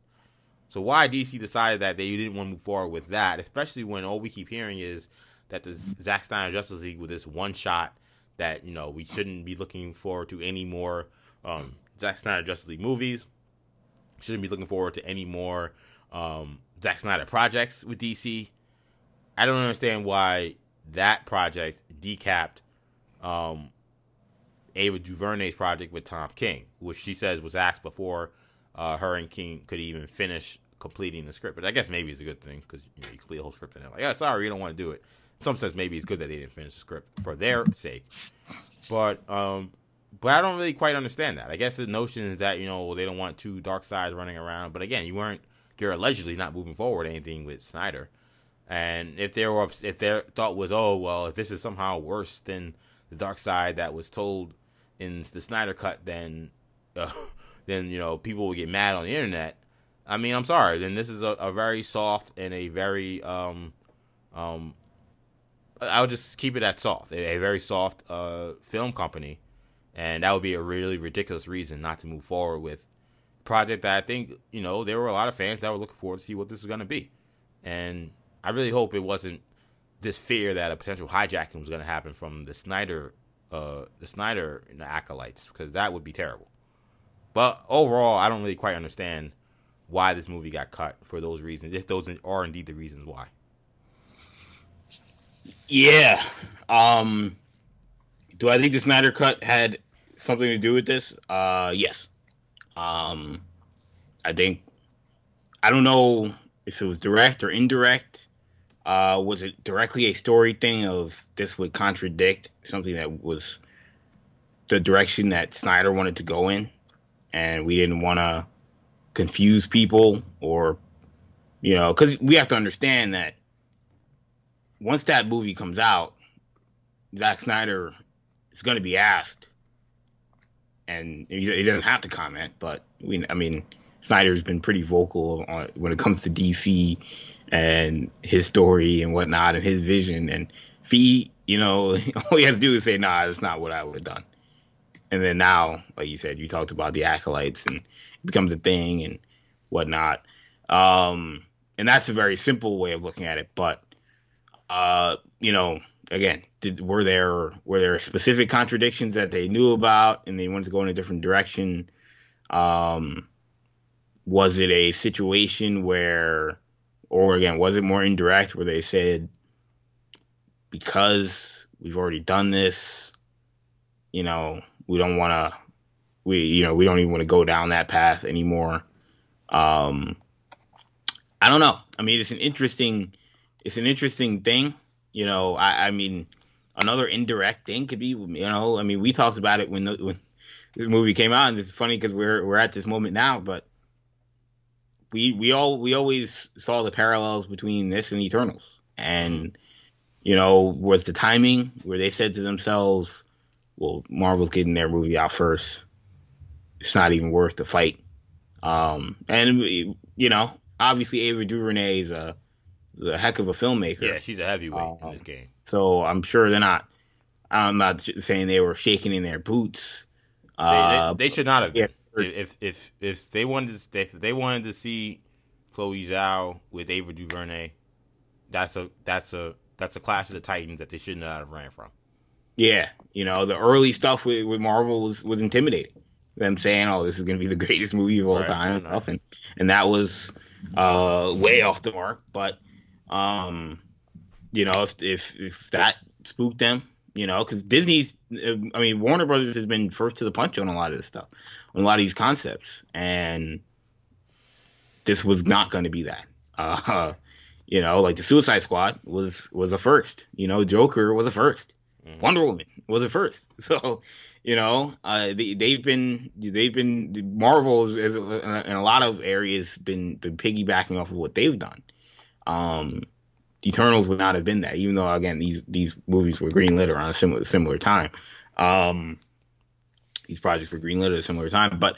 So why DC decided that they didn't want to move forward with that, especially when all we keep hearing is that the Zack Snyder Justice League with this one shot that you know we shouldn't be looking forward to any more um, Zack Snyder Justice League movies. Shouldn't be looking forward to any more um, Zack Snyder projects with DC. I don't understand why that project decapped um, Ava DuVernay's project with Tom King, which she says was asked before uh, her and King could even finish completing the script. But I guess maybe it's a good thing because you, know, you complete a whole script and they're like, "Yeah, sorry, you don't want to do it." In some sense, maybe it's good that they didn't finish the script for their sake. But um, but I don't really quite understand that. I guess the notion is that you know they don't want two Darkseids running around. But again, you weren't you're allegedly not moving forward anything with Snyder. And if they were if their thought was, oh well, if this is somehow worse than the Darkseid that was told in the Snyder cut, then uh, then you know people will get mad on the internet. I mean, I'm sorry. Then this is a, a very soft and a very um um. I'll just keep it at soft. A, a very soft uh film company, and that would be a really ridiculous reason not to move forward with project that I think you know there were a lot of fans that were looking forward to see what this was going to be, and I really hope it wasn't this fear that a potential hijacking was going to happen from the Snyder, uh, the Snyder and the acolytes, because that would be terrible. But overall, I don't really quite understand why this movie got cut for those reasons, if those are indeed the reasons why. Yeah. Um, do I think the Snyder cut had something to do with this? Uh, yes. Um, I think I don't know if it was direct or indirect. Uh, was it directly a story thing of this would contradict something that was the direction that Snyder wanted to go in, and we didn't want to confuse people or, you know, because we have to understand that once that movie comes out, Zack Snyder is going to be asked and he, doesn't have to comment, but we, I mean, Snyder's been pretty vocal on when it comes to DC and his story and whatnot and his vision. And Fee, you know, all he has to do is say, "Nah, that's not what I would have done." And then now, like you said, you talked about the acolytes and it becomes a thing and whatnot. Um, and that's a very simple way of looking at it. But, uh, you know, again, did were there were there specific contradictions that they knew about and they wanted to go in a different direction? Um, was it a situation where, or again, was it more indirect where they said because we've already done this, you know, we don't want to, we you know we don't even want to go down that path anymore. Um, I don't know. I mean, it's an interesting, it's an interesting thing you know, I, I mean, another indirect thing could be, you know, I mean, we talked about it when the, when this movie came out, and it's funny because we're we're at this moment now, but we we all we always saw the parallels between this and Eternals, and you know, was the timing where they said to themselves, "Well, Marvel's getting their movie out first. It's not even worth the fight." Um, and you know, obviously Ava DuVernay is a a heck of a filmmaker. Yeah, she's a heavyweight um, in this game. So I'm sure they're not. I'm not saying they were shaking in their boots. They, uh, they, they, should not have. Yeah. If if if they wanted to, if they wanted to see Chloe Zhao with Ava DuVernay, that's a that's a that's a clash of the titans that they should not have ran from. Yeah, you know the early stuff with, with Marvel was was intimidating. Them saying, "Oh, this is going to be the greatest movie of all right, time" and stuff, and and that was uh, way off the mark. But um, you know, if if if that spooked them, you know, because Disney's, I mean, Warner Brothers has been first to the punch on a lot of this stuff, on a lot of these concepts, and this was not going to be that. Uh, you know, like the Suicide Squad was was a first. You know, Joker was a 1st mm-hmm. Wonder Woman was a first. So, you know, uh, they, they've been they've been Marvel is, in a lot of areas been been piggybacking off of what they've done. Um, Eternals would not have been that, even though again these these movies were greenlit around a similar similar time. Um, these projects were greenlit at a similar time, but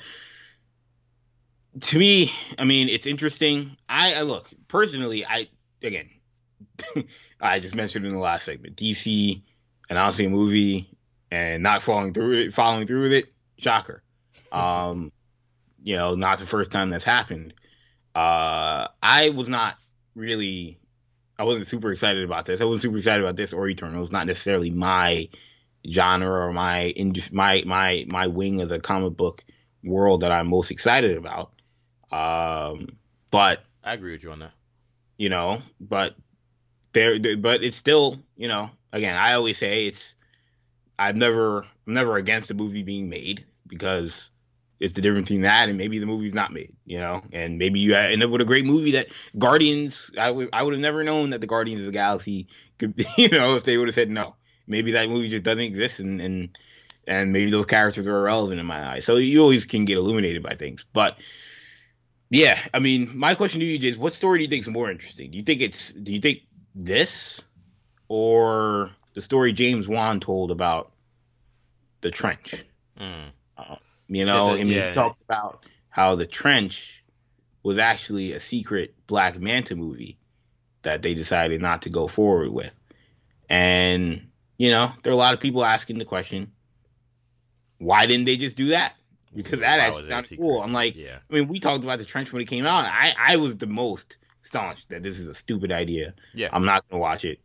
to me, I mean, it's interesting. I, I look personally. I again, I just mentioned in the last segment, DC announcing a movie and not following through it, following through with it. Shocker. Um, you know, not the first time that's happened. Uh, I was not really, I wasn't super excited about this. I wasn't super excited about this or Eternal. It's not necessarily my genre or my my my my wing of the comic book world that I'm most excited about. Um, but I agree with you on that. You know, but there, but it's still, you know, again, I always say it's. I've never, I'm never against a movie being made because it's the difference between that and maybe the movie's not made, you know, and maybe you end up with a great movie that Guardians. I would, I would have never known that the Guardians of the Galaxy could, be, you know, if they would have said no. Maybe that movie just doesn't exist, and and and maybe those characters are irrelevant in my eyes. So you always can get illuminated by things, but yeah, I mean, my question to you, is what story do you think is more interesting? Do you think it's do you think this or the story James Wan told about the trench? Mm. Uh, you know, the, I mean, yeah, he talked about how the trench was actually a secret Black Manta movie that they decided not to go forward with, and you know, there are a lot of people asking the question, why didn't they just do that? because that actually sounded cool. I'm like, yeah. I mean, we talked about the trench when it came out. I I was the most staunch that this is a stupid idea. Yeah, I'm not gonna watch it.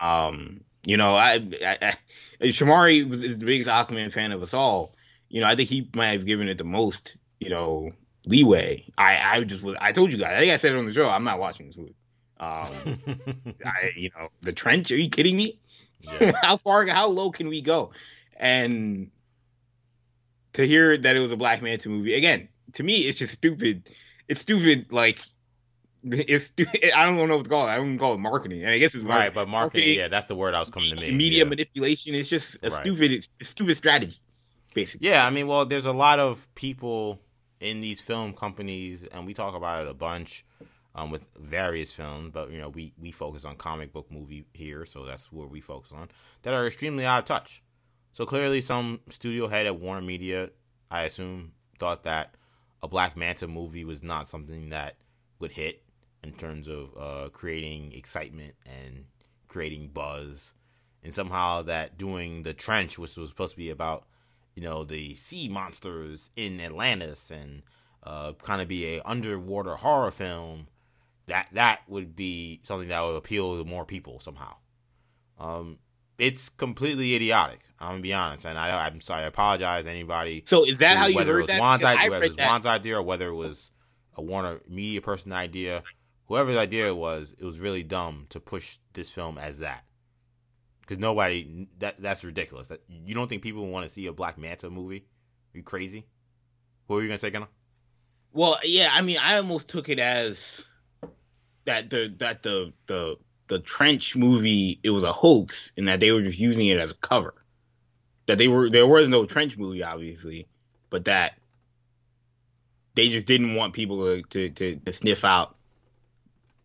Um, you know, I, I, I Shamari was is the biggest Aquaman fan of us all. You know, I think he might have given it the most, you know, leeway. I I just was. I told you guys. I think I said it on the show. I'm not watching this movie. Um, I, you know, the trench. Are you kidding me? Yeah. how far? How low can we go? And to hear that it was a Black Manta movie again, to me, it's just stupid. It's stupid. Like it's I don't know what to call it. I don't call it marketing. And I guess it's right, but marketing, marketing, yeah, that's the word I was coming to me. Media yeah. manipulation is just a right. stupid, it's a stupid strategy, basically. Yeah, I mean, well, there's a lot of people in these film companies, and we talk about it a bunch um, with various films, but you know, we we focus on comic book movie here, so that's where we focus on that are extremely out of touch. So clearly, some studio head at Warner Media, I assume, thought that a Black Manta movie was not something that would hit in terms of uh, creating excitement and creating buzz, and somehow that doing the trench, which was supposed to be about, you know, the sea monsters in Atlantis and uh, kind of be a underwater horror film, that that would be something that would appeal to more people somehow. Um, it's completely idiotic. I'm gonna be honest, and I, am sorry. I apologize anybody. So is that who, how you heard it was that? Wan's idea, whether it was Wan's idea or whether it was a Warner Media person idea, whoever's idea it was, it was really dumb to push this film as that. Because nobody that that's ridiculous. That you don't think people want to see a Black Manta movie? Are you crazy? Who are you gonna say, Gunnar? Well, yeah. I mean, I almost took it as that the that the the the trench movie it was a hoax and that they were just using it as a cover. That they were there was no trench movie obviously, but that they just didn't want people to, to, to sniff out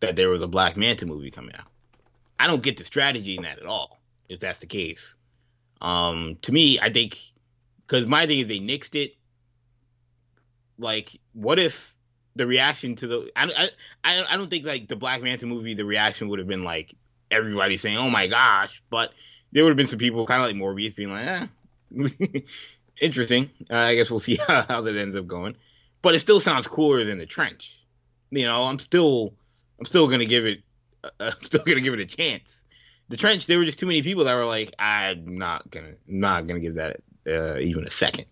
that there was a Black Manta movie coming out. I don't get the strategy in that at all, if that's the case. Um, to me, I think because my thing is they nixed it. Like, what if the reaction to the I, I I don't think like the Black Manta movie the reaction would have been like everybody saying oh my gosh, but there would have been some people kind of like Morbius being like eh, interesting. Uh, I guess we'll see how, how that ends up going, but it still sounds cooler than the trench. You know, I'm still I'm still gonna give it I'm still gonna give it a chance. The trench, there were just too many people that were like, I'm not gonna not gonna give that uh, even a second,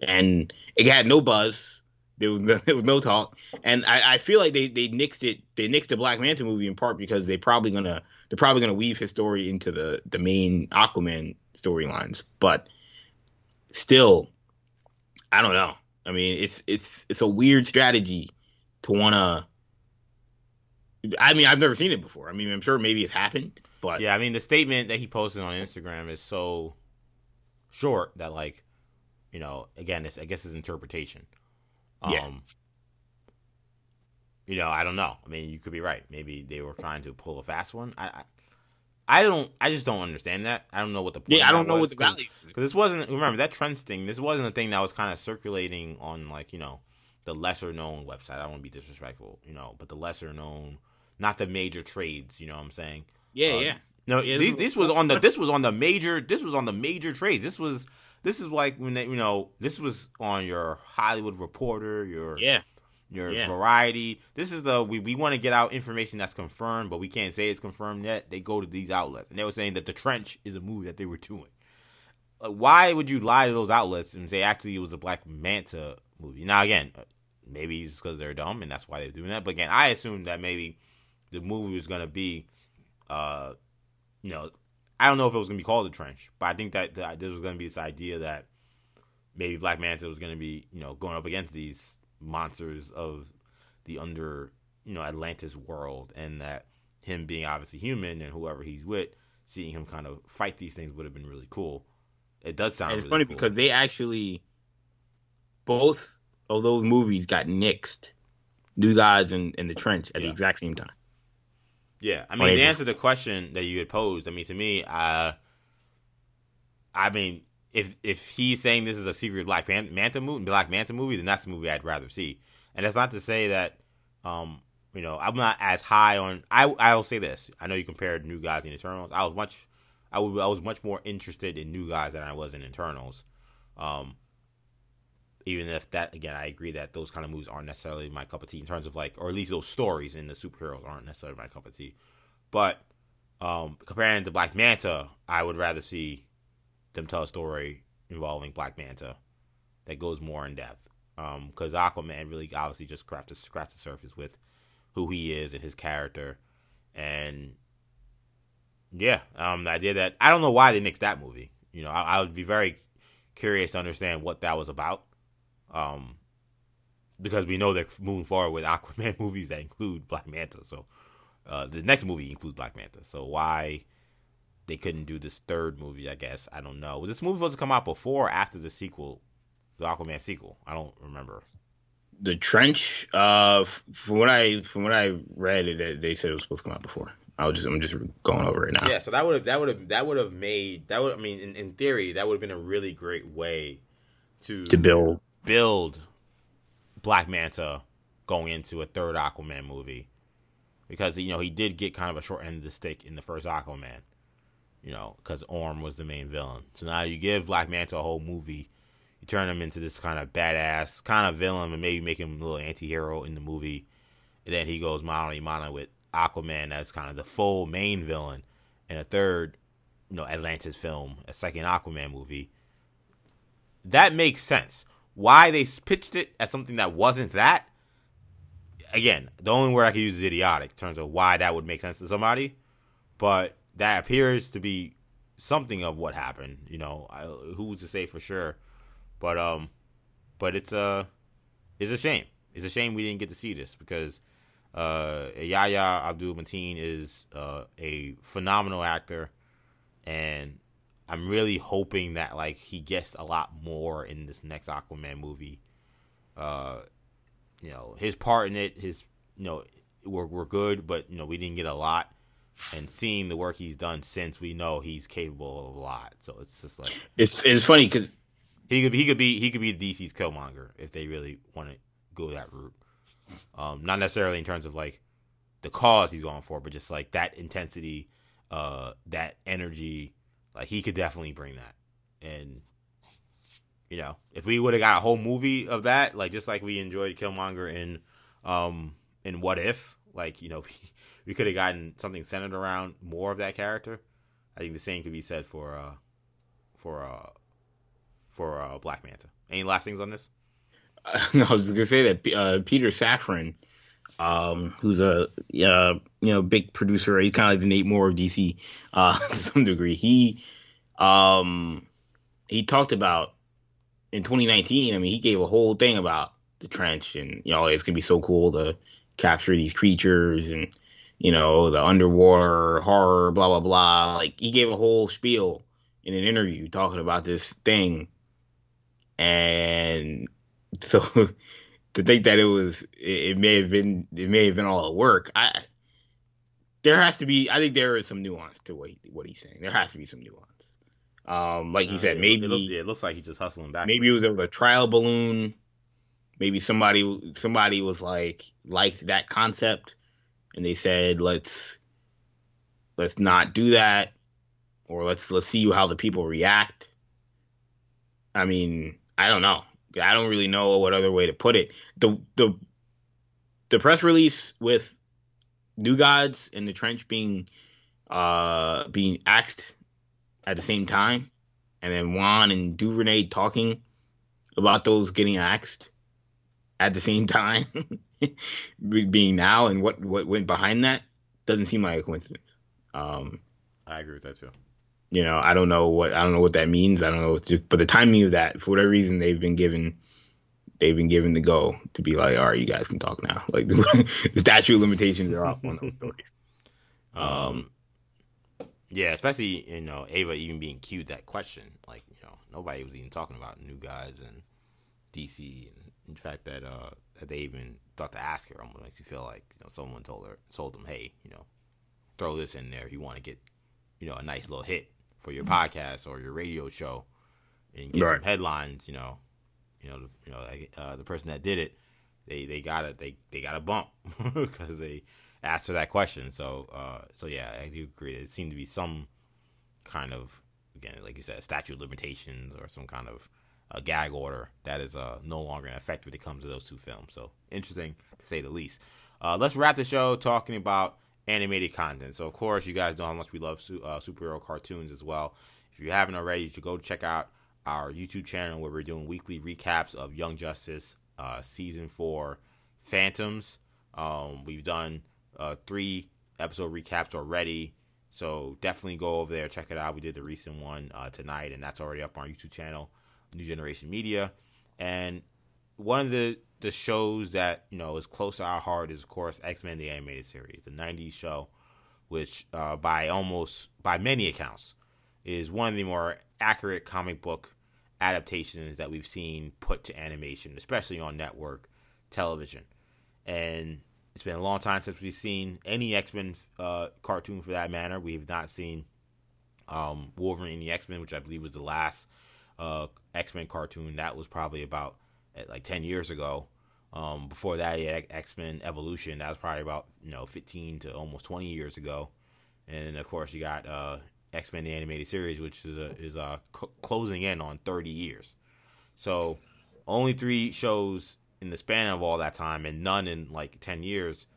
and it had no buzz there was no, there was no talk, and I, I feel like they they nixed it. They nixed the Black Manta movie in part because they probably gonna they're probably gonna weave his story into the the main Aquaman storylines. But still, I don't know. I mean, it's it's it's a weird strategy to wanna. I mean, I've never seen it before. I mean, I'm sure maybe it's happened, but yeah. I mean, the statement that he posted on Instagram is so short that, like, you know, again, it's I guess his interpretation. Um, yeah. You know, I don't know. I mean, you could be right. Maybe they were trying to pull a fast one. I, I, I don't. I just don't understand that. I don't know what the point. Yeah, I don't know what the value. Because this wasn't. Remember that trench thing. This wasn't a thing that was kind of circulating on like you know the lesser known website. I don't want to be disrespectful, you know, but the lesser known, not the major trades. You know what I'm saying? Yeah, um, yeah. No, yeah, this, this was on the this was on the major this was on the major trades. This was this is like when they, you know this was on your Hollywood Reporter, your yeah, your Yeah. variety. This is the we, we want to get out information that's confirmed, but we can't say it's confirmed yet. They go to these outlets, and they were saying that the trench is a movie that they were doing. Like, why would you lie to those outlets and say actually it was a Black Manta movie? Now again, uh, maybe it's because they're dumb and that's why they're doing that. But again, I assume that maybe the movie was gonna be, uh, you know, I don't know if it was gonna be called the trench, but I think that, that there was gonna be this idea that maybe Black Manta was gonna be, you know, going up against these monsters of the under, you know, Atlantis world, and that him being obviously human and whoever he's with, seeing him kind of fight these things would have been really cool. It does sound. And it's really funny cool. because they actually both of those movies got nixed. New Gods and, and The Trench at Yeah. the exact same time. Yeah, I mean, to answer the question that you had posed, I mean, to me, uh, I mean, if if he's saying this is a secret Black Manta movie, Black Manta movie, then that's the movie I'd rather see. And that's not to say that, um, you know, I'm not as high on. I I will say this. I know you compared New Gods and Eternals. I was much, I was I was much more interested in New Gods than I was in Eternals. Um, even if that again, I agree that those kind of movies aren't necessarily my cup of tea in terms of like, or at least those stories in the superheroes aren't necessarily my cup of tea. But um, comparing to Black Manta, I would rather see them tell a story involving Black Manta that goes more in depth. Because Aquaman really obviously just scratched the, scratched the surface with who he is and his character, and yeah, um, the idea that I don't know why they nixed that movie. You know, I, I would be very curious to understand what that was about. Um, because we know they're moving forward with Aquaman movies that include Black Manta. So uh, the next movie includes Black Manta. So why they couldn't do this third movie? I guess I don't know. Was this movie supposed to come out before or after the sequel, the Aquaman sequel? I don't remember. The Trench, uh, from what I from what I read, it, they said it was supposed to come out before. I was just I'm just going over it now. Yeah, so that would have that would have that would have made that would I mean in, in theory that would have been a really great way to To build, build Black Manta going into a third Aquaman movie because you know he did get kind of a short end of the stick in the first Aquaman, you know, because Orm was the main villain. So now you give Black Manta a whole movie, you turn him into this kind of badass kind of villain, and maybe make him a little anti-hero in the movie, and then he goes mano a mano with Aquaman as kind of the full main villain, in a third, you know, Atlantis film, a second Aquaman movie. That makes sense why they pitched it as something that wasn't that again the only word i can use is idiotic in terms of why that would make sense to somebody but that appears to be something of what happened you know I, who's to say for sure but um but it's a it's a shame. It's a shame we didn't get to see this because uh Yahya Abdul-Mateen is uh, a phenomenal actor and I'm really hoping that like he gets a lot more in this next Aquaman movie. Uh, you know, his part in it, his you know, we're good, but you know, we didn't get a lot. And seeing the work he's done since, we know he's capable of a lot. So it's just like it's it's funny because he could he could be he could be DC's Killmonger if they really want to go that route. Um, not necessarily in terms of like the cause he's going for, but just like that intensity, uh, that energy. Like he could definitely bring that. And you know, if we would have got a whole movie of that, like just like we enjoyed Killmonger in um in What If, like you know, we could have gotten something centered around more of that character. I think the same could be said for uh for uh for uh Black Manta. Any last things on this? No, I was gonna say that uh, Peter Safran, um, who's a uh, you know big producer, he's kind of like the Nate Moore of DC uh, to some degree. He um, he talked about in 2019. I mean, he gave a whole thing about the trench, and you know it's gonna be so cool to capture these creatures and you know the underwater horror, blah blah blah. Like he gave a whole spiel in an interview talking about this thing, and so to think that it was it, it may have been it may have been all at work. I there has to be i think there is some nuance to what, he, what he's saying. There has to be some nuance. Um like he Uh, said maybe it looks, yeah, it looks like he's just hustling back. maybe it was a trial balloon. Maybe somebody somebody was like liked that concept and they said let's let's not do that or let's let's see how the people react. I mean i don't know i don't really know what other way to put it the the the press release with New Gods and the Trench being uh being axed at the same time, and then Wan and DuVernay talking about those getting axed at the same time, being now, and what what went behind that doesn't seem like a coincidence. Um, I agree with that too. You know, I don't know what I don't know what that means. I don't know, just but the timing of that, for whatever reason, they've been given they've been given the go to be like, all right, you guys can talk now. Like the, statute of limitations are off on those stories. Um, yeah, especially you know Ava even being cued that question. Like you know nobody was even talking about New Gods and DC, and in fact that uh that they even thought to ask her almost makes you feel like you know someone told her told them, hey, you know, throw this in there if you want to get you know a nice little hit for your podcast or your radio show and get right. some headlines. You know, you know, you know, uh, the person that did it, they they got it, they they got a bump because they asked her that question. So, uh, so yeah, I do agree. It seemed to be some kind of, again, like you said, statute of limitations or some kind of a gag order that is uh, no longer in effect when it comes to those two films. So interesting to say the least. Uh, let's wrap the show talking about animated content. So of course, you guys know how much we love su- uh, superhero cartoons as well. If you haven't already, you should go check out our YouTube channel where we're doing weekly recaps of Young Justice uh, season four, Phantoms. Um, we've done uh, three episode recaps already. So definitely go over there, check it out. We did the recent one uh, tonight, and that's already up on our YouTube channel, New Generation Media. And one of the the shows that you know is close to our heart is of course X Men the animated series, the '90s show, which uh, by almost by many accounts is one of the more accurate comic book adaptations that we've seen put to animation, especially on network television. And it's been a long time since we've seen any X Men uh, cartoon for that matter. We've not seen um, Wolverine the X Men, which I believe was the last uh, X Men cartoon. That was probably about eh, like ten years ago. Um, before that, yeah, X Men Evolution. That was probably about you know fifteen to almost twenty years ago. And of course, you got uh, X Men the animated series, which is uh, is uh, c- closing in on thirty years. So only three shows in the span of all that time and none in like 10 years,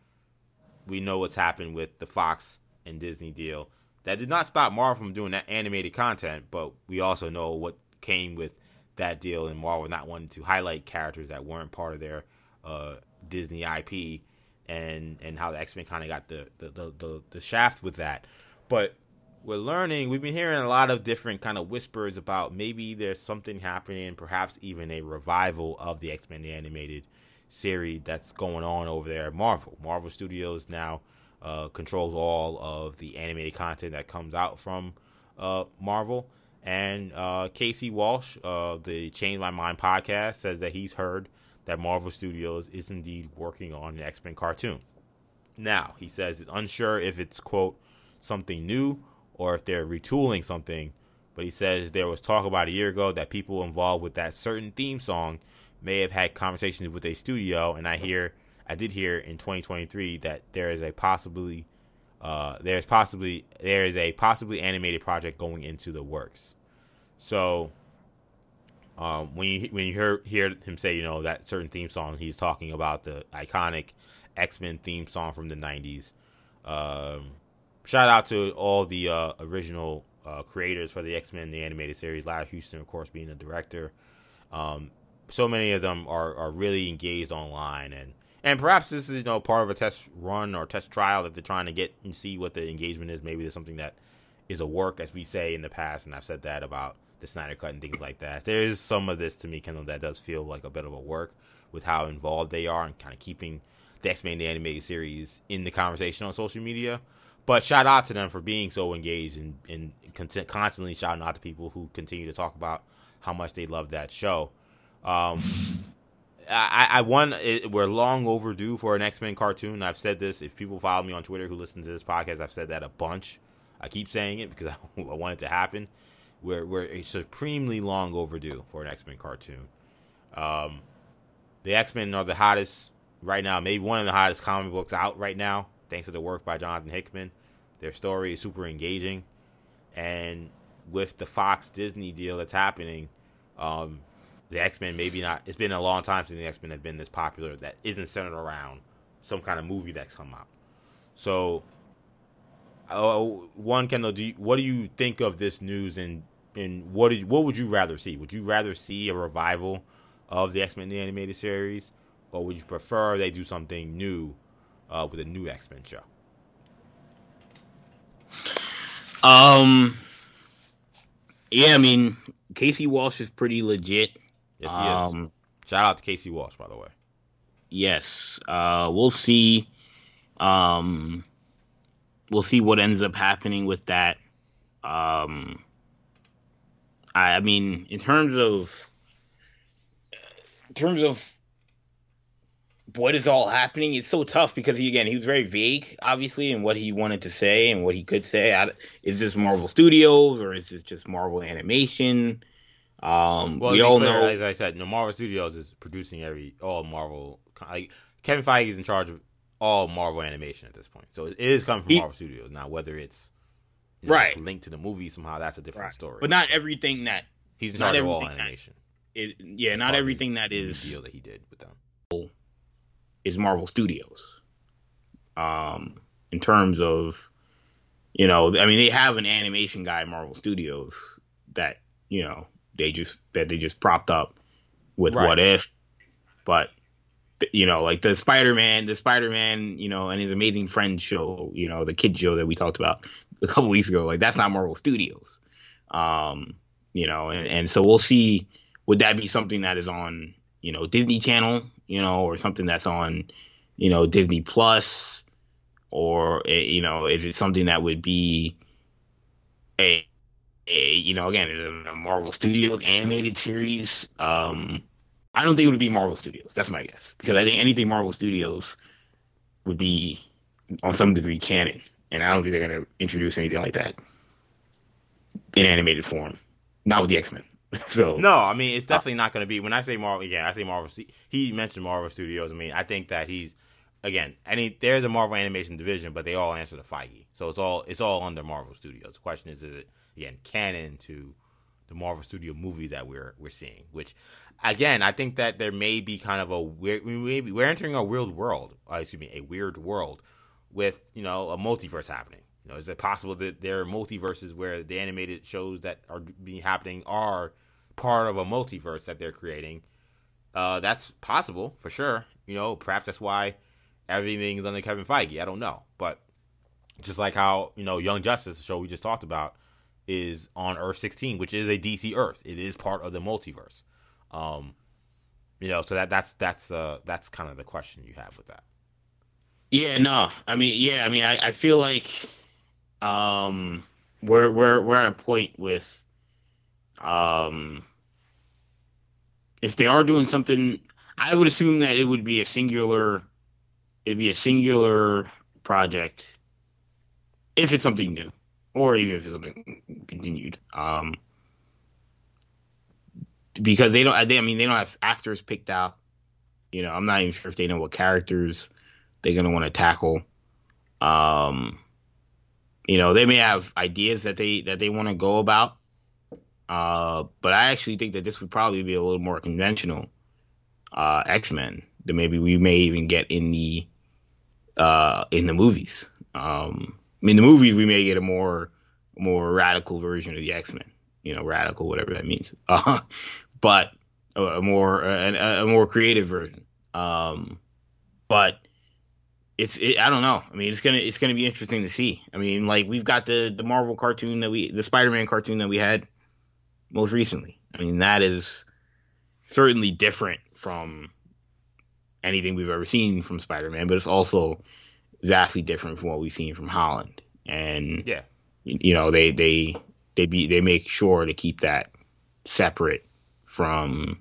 we know what's happened with the Fox and Disney deal. That did not stop Marvel from doing that animated content, but we also know what came with that deal and Marvel not wanting to highlight characters that weren't part of their uh, Disney IP and and how the X Men kind of got the the, the the, the shaft with that. But we're learning. We've been hearing a lot of different kind of whispers about maybe there's something happening, perhaps even a revival of the X Men animated series that's going on over there at Marvel. Marvel Studios now uh, controls all of the animated content that comes out from uh, Marvel. And uh, Casey Walsh of the Change My Mind podcast says that he's heard that Marvel Studios is indeed working on an X Men cartoon. Now, he says it's unsure if it's, quote, something new or if they're retooling something. But he says there was talk about a year ago that people involved with that certain theme song may have had conversations with a studio, and I hear, I did hear in 2023 that there is a possibly, uh, there's possibly there is a possibly animated project going into the works. So, um, when you when you hear hear him say, you know, that certain theme song, he's talking about the iconic X Men theme song from the 90s. Um, shout out to all the uh, original uh, creators for the X Men the animated series. Larry Houston, of course, being the director. Um, so many of them are, are really engaged online, and and perhaps this is you know part of a test run or test trial that they're trying to get and see what the engagement is. Maybe there's something that is a work, as we say in the past, and I've said that about the Snyder Cut and things like that. There is some of this to me, Kendall, that does feel like a bit of a work with how involved they are and kind of keeping the X Men the animated series in the conversation on social media. But shout out to them for being so engaged and, and constantly shouting out to people who continue to talk about how much they love that show. Um, I, I. It, we're long overdue for an X Men cartoon. I've said this. If people follow me on Twitter who listen to this podcast, I've said that a bunch. I keep saying it because I, I want it to happen. We're we're supremely long overdue for an X Men cartoon. Um, the X Men are the hottest right now. Maybe one of the hottest comic books out right now thanks to the work by Jonathan Hickman. Their story is super engaging, and with the Fox Disney deal that's happening, um, the X Men maybe not. It's been a long time since the X Men have been this popular. That isn't centered around some kind of movie that's come out. So, uh, one Kendall, do you, what do you think of this news and and what did, what would you rather see? Would you rather see a revival of the X Men the animated series, or would you prefer they do something new uh, with a new X Men show? Um, yeah, I mean Casey Walsh is pretty legit. Yes, he um, is. Shout out to Casey Walsh, by the way. Yes, uh, we'll see. Um, we'll see what ends up happening with that. Um, I, I mean, in terms of in terms of what is all happening, it's so tough because he again he was very vague, obviously, in what he wanted to say and what he could say. I, is this Marvel Studios or is this just Marvel Animation? Um, well, we all clear, know, as I said, no Marvel Studios is producing every all Marvel. Like Kevin Feige is in charge of all Marvel Animation at this point, so it is coming from he, Marvel Studios. Now, whether it's you know, right linked to the movie somehow, that's a different right. story. But not everything that he's in charge of all animation. Is, yeah, not everything that is deal that he did with them is Marvel Studios. Um, in terms of, you know, I mean, they have an animation guy at Marvel Studios that you know they just that they just propped up with right. What If, but you know, like the Spider-Man, the Spider-Man, you know, and his Amazing Friends show, you know, the kid show that we talked about a couple weeks ago, like that's not Marvel Studios. Um, you know, and, and so we'll see would that be something that is on, you know, Disney Channel, you know, or something that's on, you know, Disney Plus, or eh, you know, is it something that would be a, a you know, again, a Marvel Studios animated series? Um, I don't think it would be Marvel Studios. That's my guess because I think anything Marvel Studios would be on some degree canon, and I don't think they're to introduce anything like that in animated form. Not with the X Men. so no, I mean it's definitely uh, not to be. When I say Marvel, again, I say Marvel. He mentioned Marvel Studios. I mean, I think that he's again. I mean, there's a Marvel Animation division, but they all answer to Feige, so it's all it's all under Marvel Studios. The question is, is it again canon to the Marvel Studio movies that we're we're seeing? Which again, I think that there may be kind of a weird. Maybe we're entering a weird world. Uh, excuse me, a weird world with you know a multiverse happening. You know, is it possible that there are multiverses where the animated shows that are being happening are part of a multiverse that they're creating? Uh, that's possible for sure. You know, perhaps that's why everything is under Kevin Feige. I don't know, but just like how you know Young Justice, the show we just talked about, is on Earth 16, which is a DC Earth. It is part of the multiverse. Um, you know, so that that's that's uh that's kind of the question you have with that. Yeah, no, I mean, yeah, I mean, I, I feel like um, we're we're we're at a point with um, if they are doing something, I would assume that it would be a singular, it'd be a singular project, if it's something new, or even if it's something continued. Um, because they don't, they, I mean, they don't have actors picked out. You know, I'm not even sure if they know what characters they're gonna want to tackle. Um, you know, they may have ideas that they that they want to go about, uh, but I actually think that this would probably be a little more conventional uh, X Men that maybe we may even get in the uh, in the movies. Um, I mean, the movies we may get a more more radical version of the X Men. You know, radical, whatever that means. Uh, but a, more a, a, more creative version. Um, but it's it, I don't know. I mean, it's gonna it's gonna be interesting to see. I mean, like we've got the the Marvel cartoon that we the Spider Man cartoon that we had most recently. I mean, that is certainly different from anything we've ever seen from Spider Man, but it's also vastly different from what we've seen from Holland. And yeah, you know they they they be they make sure to keep that separate from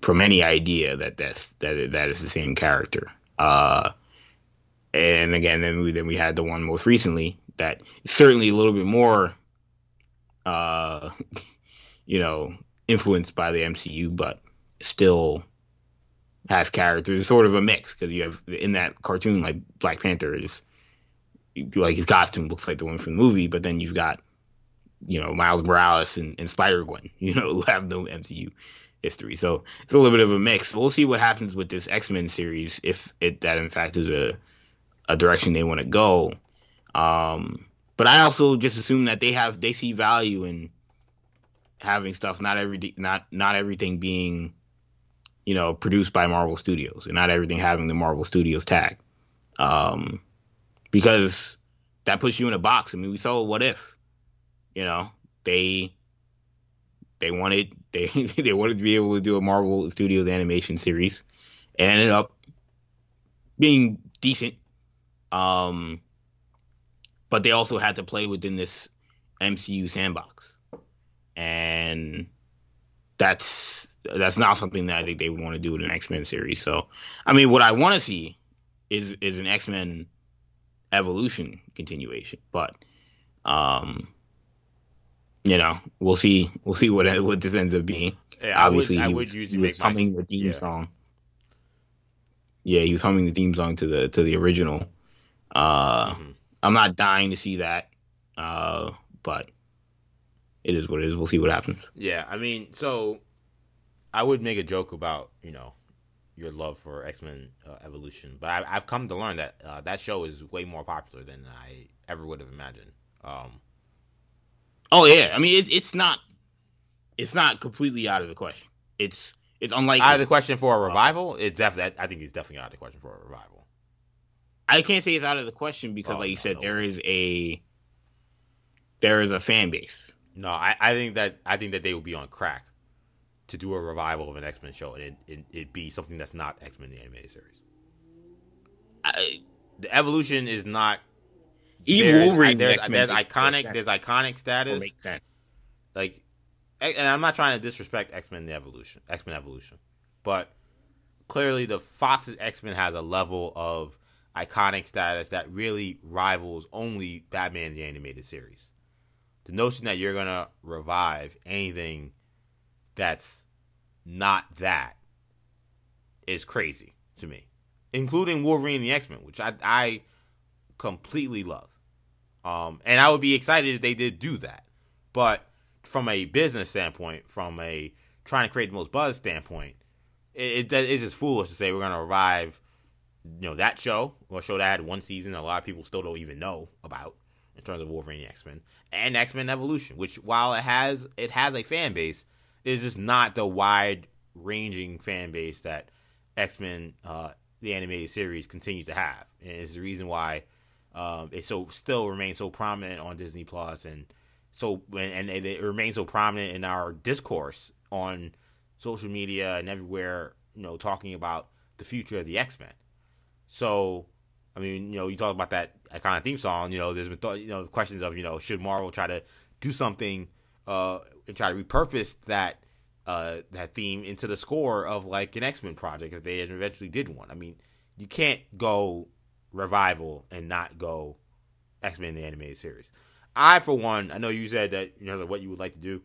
from any idea that that's that that is the same character. Uh, and again, then we then we had the one most recently that certainly a little bit more, uh, you know, influenced by the MCU, but still has characters. Sort of a mix because you have in that cartoon like Black Panther is like his costume looks like the one from the movie, but then you've got you know Miles Morales and, and Spider Gwen, you know, who have no MCU history. So it's a little bit of a mix. We'll see what happens with this X Men series if it that in fact is a a direction they want to go. Um, but I also just assume that they have they see value in having stuff not every not not everything being you know produced by Marvel Studios and not everything having the Marvel Studios tag. Um, because that puts you in a box. I mean, we saw what if, you know, they they wanted they they wanted to be able to do a Marvel Studios animation series, and ended up being decent. Um, but they also had to play within this MCU sandbox, and that's that's not something that I think they would want to do with an X Men series. So, I mean, what I want to see is is an X Men evolution continuation, but um, you know, we'll see. We'll see what what this ends up being. Yeah, Obviously, I would, I would usually he was humming my, the theme yeah. song. Yeah, he was humming the theme song to the to the original. Uh, mm-hmm. I'm not dying to see that, uh, but it is what it is. We'll see what happens. Yeah, I mean, so I would make a joke about you know your love for X Men uh, Evolution, but I, have come to learn that uh, that show is way more popular than I ever would have imagined. Um, oh yeah, I mean it's it's not it's not completely out of the question. It's it's unlikely out of the question for a revival. It's definitely I think it's definitely out of the question for a revival. I can't say it's out of the question because, oh, like you no, said, no there is a there is a fan base. No, I, I think that I think that they will be on crack to do a revival of an X Men show and it, it, it be something that's not X Men the animated series. I, the evolution is not. Even Wolverine, there's, there's, there's iconic, there's iconic status. Makes sense. Like, and I'm not trying to disrespect X Men the Evolution, X Men Evolution, but clearly the Fox's X Men has a level of iconic status that really rivals only Batman the animated series. The notion that you're gonna revive anything that's not that is crazy to me, including Wolverine and the X Men, which I I completely love. Um, and I would be excited if they did do that. But from a business standpoint, from a trying to create the most buzz standpoint, it, it it's just foolish to say we're gonna revive, you know, that show, or show that had one season a lot of people still don't even know about in terms of Wolverine X Men and X Men Evolution, which while it has it has a fan base, is just not the wide ranging fan base that X Men uh, the animated series continues to have, and it's the reason why um, it so still remains so prominent on Disney Plus, and so and, and it remains so prominent in our discourse on social media and everywhere. You know, talking about the future of the X Men. So, I mean, you know, you talk about that iconic theme song. You know, there's been th- you know questions of you know should Marvel try to do something uh, and try to repurpose that uh, that theme into the score of like an X Men project if they eventually did one. I mean, you can't go revival and not go X Men the animated series. I, for one, I know you said that you know what you would like to do.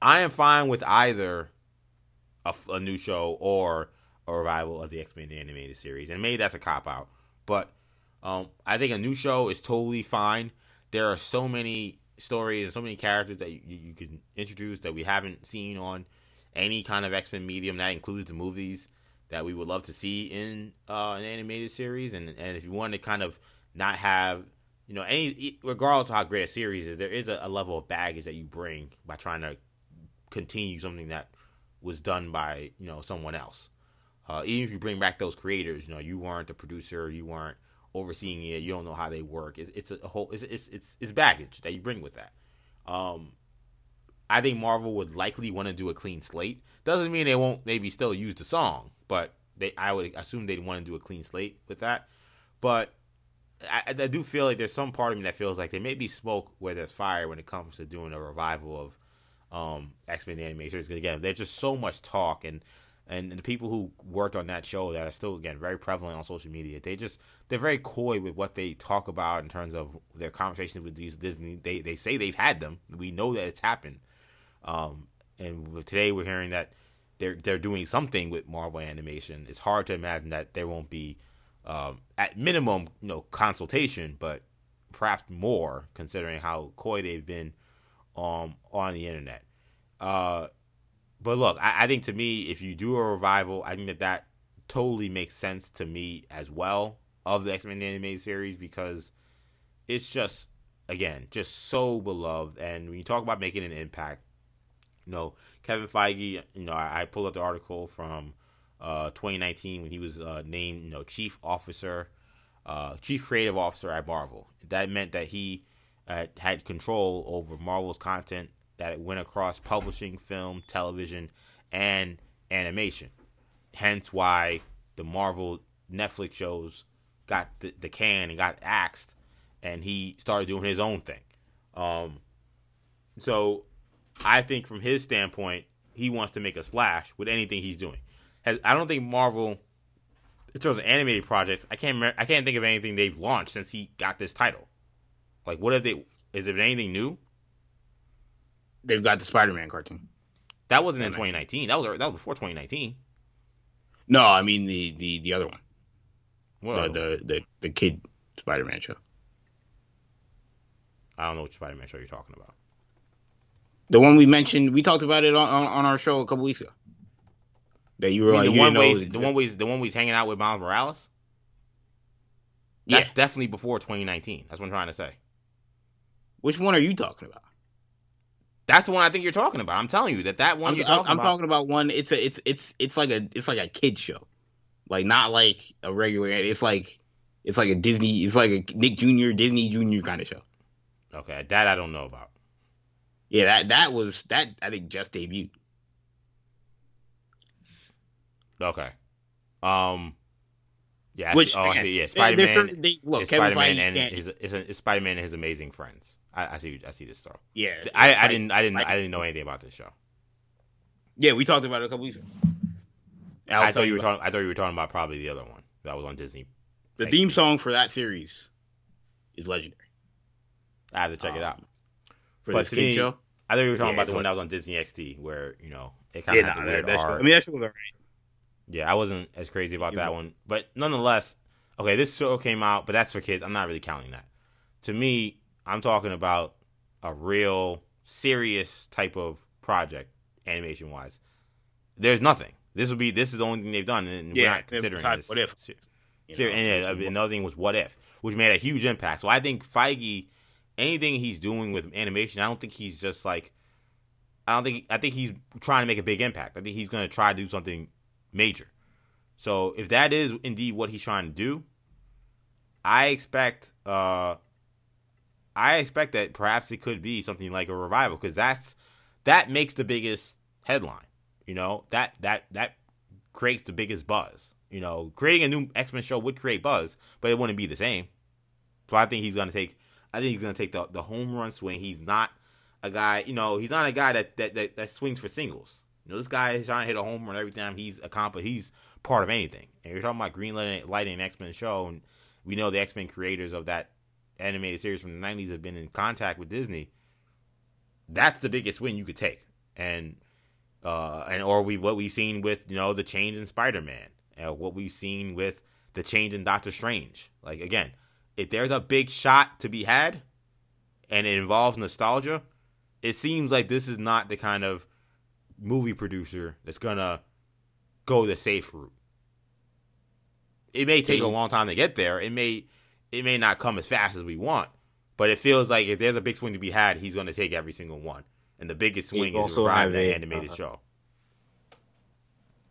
I am fine with either a, a new show or a revival of the X Men animated series, and maybe that's a cop out, but um, I think a new show is totally fine. There are so many stories and so many characters that you, you can introduce that we haven't seen on any kind of X Men medium. That includes the movies that we would love to see in uh, an animated series. And and if you want to kind of not have you know any regardless of how great a series is, there is a, a level of baggage that you bring by trying to continue something that was done by you know someone else. Uh, even if you bring back those creators, you know you weren't the producer, you weren't overseeing it. You don't know how they work. It's, it's a whole. It's, it's it's it's baggage that you bring with that. Um, I think Marvel would likely want to do a clean slate. Doesn't mean they won't maybe still use the song, but they I would assume they'd want to do a clean slate with that. But I, I do feel like there's some part of me that feels like there may be smoke where there's fire when it comes to doing a revival of um, X Men the animated series. Because again, there's just so much talk and and the people who worked on that show that are still again very prevalent on social media they just they're very coy with what they talk about in terms of their conversations with these disney they they say they've had them we know that it's happened um, and today we're hearing that they're they're doing something with marvel animation it's hard to imagine that there won't be um, at minimum you know consultation but perhaps more considering how coy they've been um, on the internet uh, but look, I, I think to me, if you do a revival, I think that that totally makes sense to me as well of the X Men animated series because it's just again just so beloved. And when you talk about making an impact, you know Kevin Feige, you know I, I pulled up the article from uh, 2019 when he was uh, named you know chief officer, uh, chief creative officer at Marvel. That meant that he uh, had control over Marvel's content that went across publishing, film, television, and animation. Hence why the Marvel Netflix shows got the, the can and got axed, and he started doing his own thing. Um, so I think from his standpoint, he wants to make a splash with anything he's doing. Has, I don't think Marvel, in terms of animated projects, I can't remember, I can't think of anything they've launched since he got this title. Like, what have they? Is it anything new? They've got the Spider-Man cartoon. That wasn't in 2019. That was that was before 2019. No, I mean the the the other one. What the, the the the kid Spider-Man show. I don't know which Spider-Man show you're talking about. The one we mentioned, we talked about it on, on, on our show a couple weeks ago. That you were I mean, like, the you one didn't know way, it was the one way, the one way he's hanging out with Miles Morales. Yeah. That's definitely before 2019. That's what I'm trying to say. Which one are you talking about? That's the one I think you're talking about. I'm telling you that that one I'm, you're I'm- talking I'm about. talking about one. It's a it's it's it's like a it's like a kid show, like not like a regular. It's like it's like a Disney. It's like a Nick Jr. Disney Jr. kind of show. okay, that I don't know about. Yeah, that that was that I think just debuted. Okay. Um. Yeah. Which see- oh, see, yeah. Spider Man. look, Spider Man and can't- his it's, Spider Man and his amazing friends. I, I see. I see this show. yeah, I, I Spike- didn't. I didn't. Spike- I didn't know anything about this show. Yeah, we talked about it a couple weeks ago. I'll I thought you were talking. I thought you were talking about probably the other one that was on Disney. The theme song for that series is legendary. I have to check it Um, out. For But this to me, show. I thought you were talking Yeah, about the one like- that was on Disney XD, where you know it kind of Yeah, had nah, the weird that, that show, art. I mean that show was alright. Yeah, I wasn't as crazy about You that one, but nonetheless, okay, this show came out, but that's for kids. I'm not really counting that. To me, I'm talking about a real serious type of project, animation wise. There's nothing. This will be this is the only thing they've done, and we're not considering this. What If. se- You know, and uh, another thing was What If, which made a huge impact. So I think Feige, anything he's doing with animation, I don't think he's just like, I don't think I think he's trying to make a big impact. I think he's going to try to do something major. So if that is indeed what he's trying to do, I expect uh I expect that perhaps it could be something like a revival because that's that makes the biggest headline. You know that that that creates the biggest buzz. You know, creating a new X Men show would create buzz, but it wouldn't be the same. So I think he's gonna take. I think he's gonna take the the home run swing. He's not a guy. You know, he's not a guy that that that, that swings for singles. You know, this guy is trying to hit a home run every time he's accomplished. He's part of anything. And you're talking about Green Light- Lighting X Men show, and we know the X Men creators of that animated series from the '90s have been in contact with Disney. That's the biggest win you could take, and uh, and or we what we've seen with you know the change in Spider Man, and what we've seen with the change in Doctor Strange. Like again, if there's a big shot to be had, and it involves nostalgia, it seems like this is not the kind of movie producer that's gonna go the safe route. It may take a long time to get there. It may it may not come as fast as we want, but it feels like if there's a big swing to be had, he's going to take every single one. And the biggest swing is reviving have animated uh, show.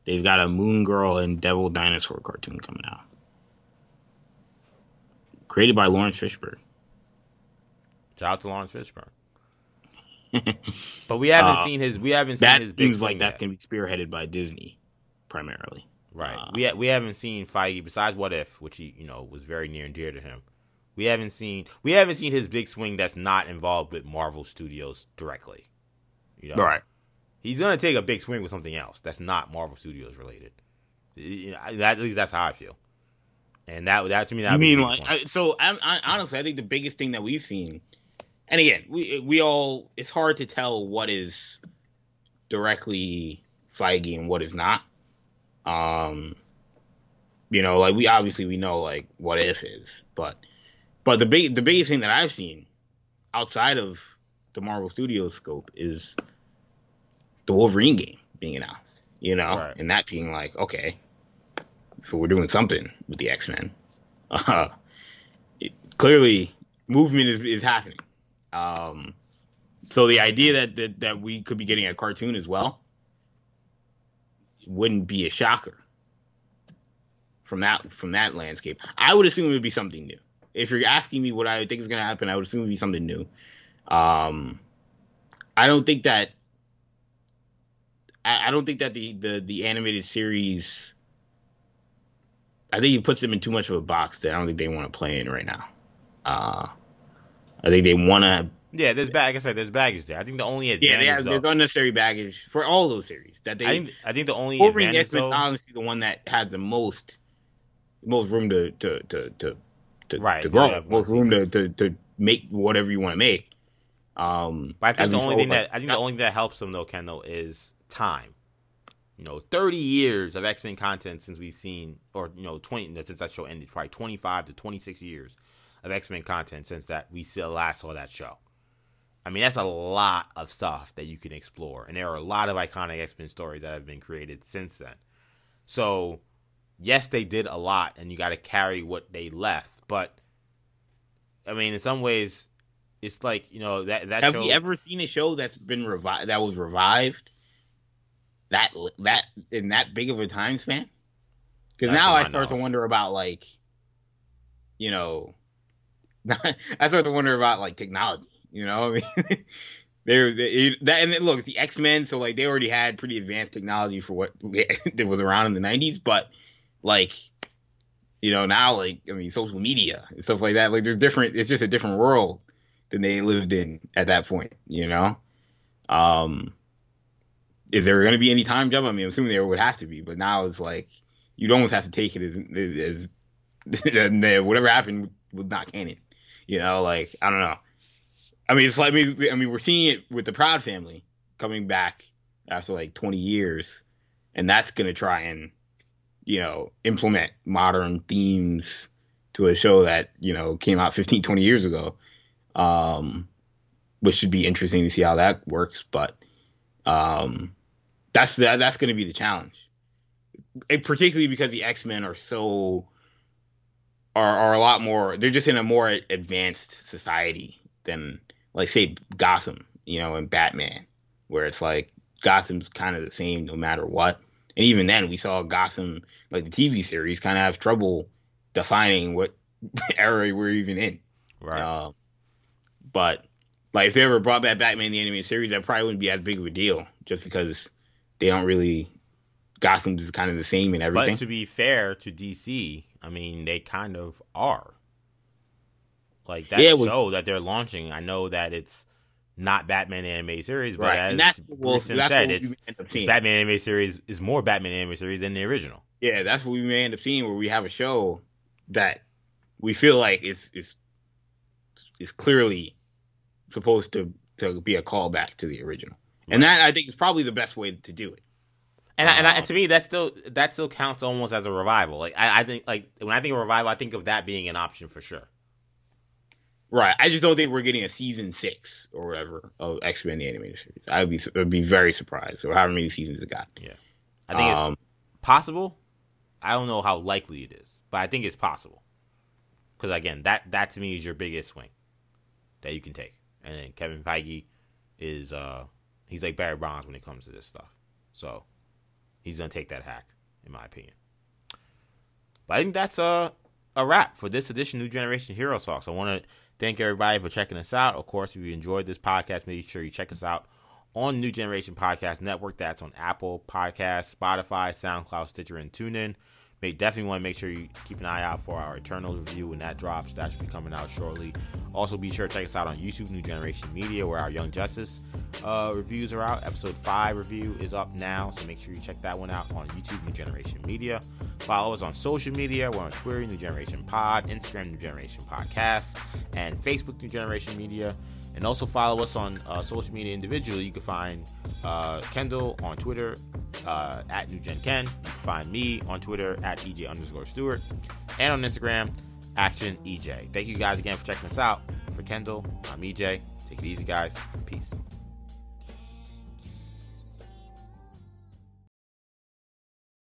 They've got a Moon Girl and Devil Dinosaur cartoon coming out. Created by Laurence Fishburne. Shout out to Laurence Fishburne. But we haven't Uh, seen his. We haven't seen That his big seems like that's going to be spearheaded by Disney, primarily. Right. Uh, we ha- we haven't seen Feige besides What If, which he you know was very near and dear to him. We haven't seen we haven't seen his big swing that's not involved with Marvel Studios directly. You know, Right. He's gonna take a big swing with something else that's not Marvel Studios related. You know, that, at least that's how I feel. And that that to me that I mean, like. I, so I, I, honestly, I think the biggest thing that we've seen, and again, we we all, it's hard to tell what is directly Feige and what is not. Um, you know, like we obviously we know like what if is, but but the big the biggest thing that I've seen outside of the Marvel Studios scope is the Wolverine game, being announced, you know, Right. and that being like, okay, so we're doing something with the X Men. Uh, clearly, movement is, is happening. Um, so the idea that, that that we could be getting a cartoon as well wouldn't be a shocker from that from that landscape. I would assume it would be something new. If you're asking me what I think is going to happen, I would assume it would be something new. Um, I don't think that I, I don't think that the, the the animated series. I think he puts them in too much of a box that I don't think they want to play in right now. Uh, I think they want to. Yeah, there's bag. Like I said, there's baggage there. I think the only Yeah, advantage, they have, though, there's unnecessary baggage for all those series that they. I think I think the only Wolverine advantage though, honestly the one that has the most most room to to to to, to, Right, to grow, one most room to, to to make whatever you want to make. Um, But I think the only thing that I think the only thing that helps them though, Kendall, is time. You know, thirty years of X Men content since we've seen, or you know, twenty since that show ended, probably twenty five to twenty six years of X Men content since that we still last saw that show. I mean, that's a lot of stuff that you can explore, and there are a lot of iconic X Men stories that have been created since then. So, yes, they did a lot, and you got to carry what they left. But, I mean, in some ways, it's like you know that that have show. we ever seen a show that's been revived that was revived that that in that big of a time span? Because now I start to wonder about like, you know, I start to wonder about like technology. You know, I mean, they're they, that and then, look, it's the X Men, so like they already had pretty advanced technology for what that was around in the '90s, but like. You know, now like I mean, social media and stuff like that. Like, there's different. It's just a different world than they lived in at that point. You know, um, is there going to be any time jump? I mean, I'm assuming there would have to be, but now it's like you'd almost have to take it as, as uh, whatever happened was not canon. You know, like I don't know. I mean, it's like I mean, I mean, we're seeing it with the Proud Family coming back after like 20 years, and that's going to try and you know implement modern themes to a show that you know came out 15, 20 years ago um, which should be interesting to see how that works. But um, that's that, that's going to be the challenge, and particularly because the X Men are so are are a lot more. They're just in a more advanced society than like say Gotham, you know, and Batman, where it's like Gotham's kind of the same no matter what. And even then, we saw Gotham, like the TV series, kind of have trouble defining what era we're even in. right. Um, but like if they ever brought back Batman in the animated series, that probably wouldn't be as big of a deal, just because they don't really Gotham is kind of the same in everything. But to be fair to DC, I mean they kind of are. Like that Yeah, well- show that they're launching, I know that it's not Batman animated series, but right, as and that's well, Bruce that's said, it's we end up seeing. Batman animated series is more Batman animated series than the original. yeah, that's what we may end up seeing, where we have a show that we feel like is is is clearly supposed to to be a callback to the original, and that I think is probably the best way to do it. And, I, and, I, Um, and to me, that still that still counts almost as a revival. Like I, I think, like when I think of revival, I think of that being an option for sure. Right. I just don't think we're getting a season six or whatever of X Men the animated series. I would be I'd be very surprised, or however many seasons it got. Yeah, I think it's Um, possible. I don't know how likely it is, but I think it's possible. Because again, that that to me is your biggest swing that you can take. And then Kevin Feige is uh he's like Barry Bonds when it comes to this stuff. So he's gonna take that hack, in my opinion. But I think that's uh, a wrap for this edition New Generation Hero Talks. I want to thank everybody for checking us out. Of course, if you enjoyed this podcast, make sure you check us out on New Generation Podcast Network. That's on Apple Podcasts, Spotify, SoundCloud, Stitcher, and TuneIn. May definitely want to make sure you keep an eye out for our Eternals review when that drops. That should be coming out shortly. Also, be sure to check us out on YouTube, New Generation Media, where our Young Justice uh, reviews are out. Episode 5 review is up now, so make sure you check that one out on YouTube, New Generation Media. Follow us on social media. We're on Twitter, New Generation Pod, Instagram, New Generation Podcast, and Facebook, New Generation Media. And also follow us on uh, social media individually. You can find uh, Kendall on Twitter uh, at NewGenKen. You can find me on Twitter at EJ underscore Stewart. And on Instagram, Action EJ. Thank you guys again for checking us out. For Kendall, I'm EJ. Take it easy, guys. Peace.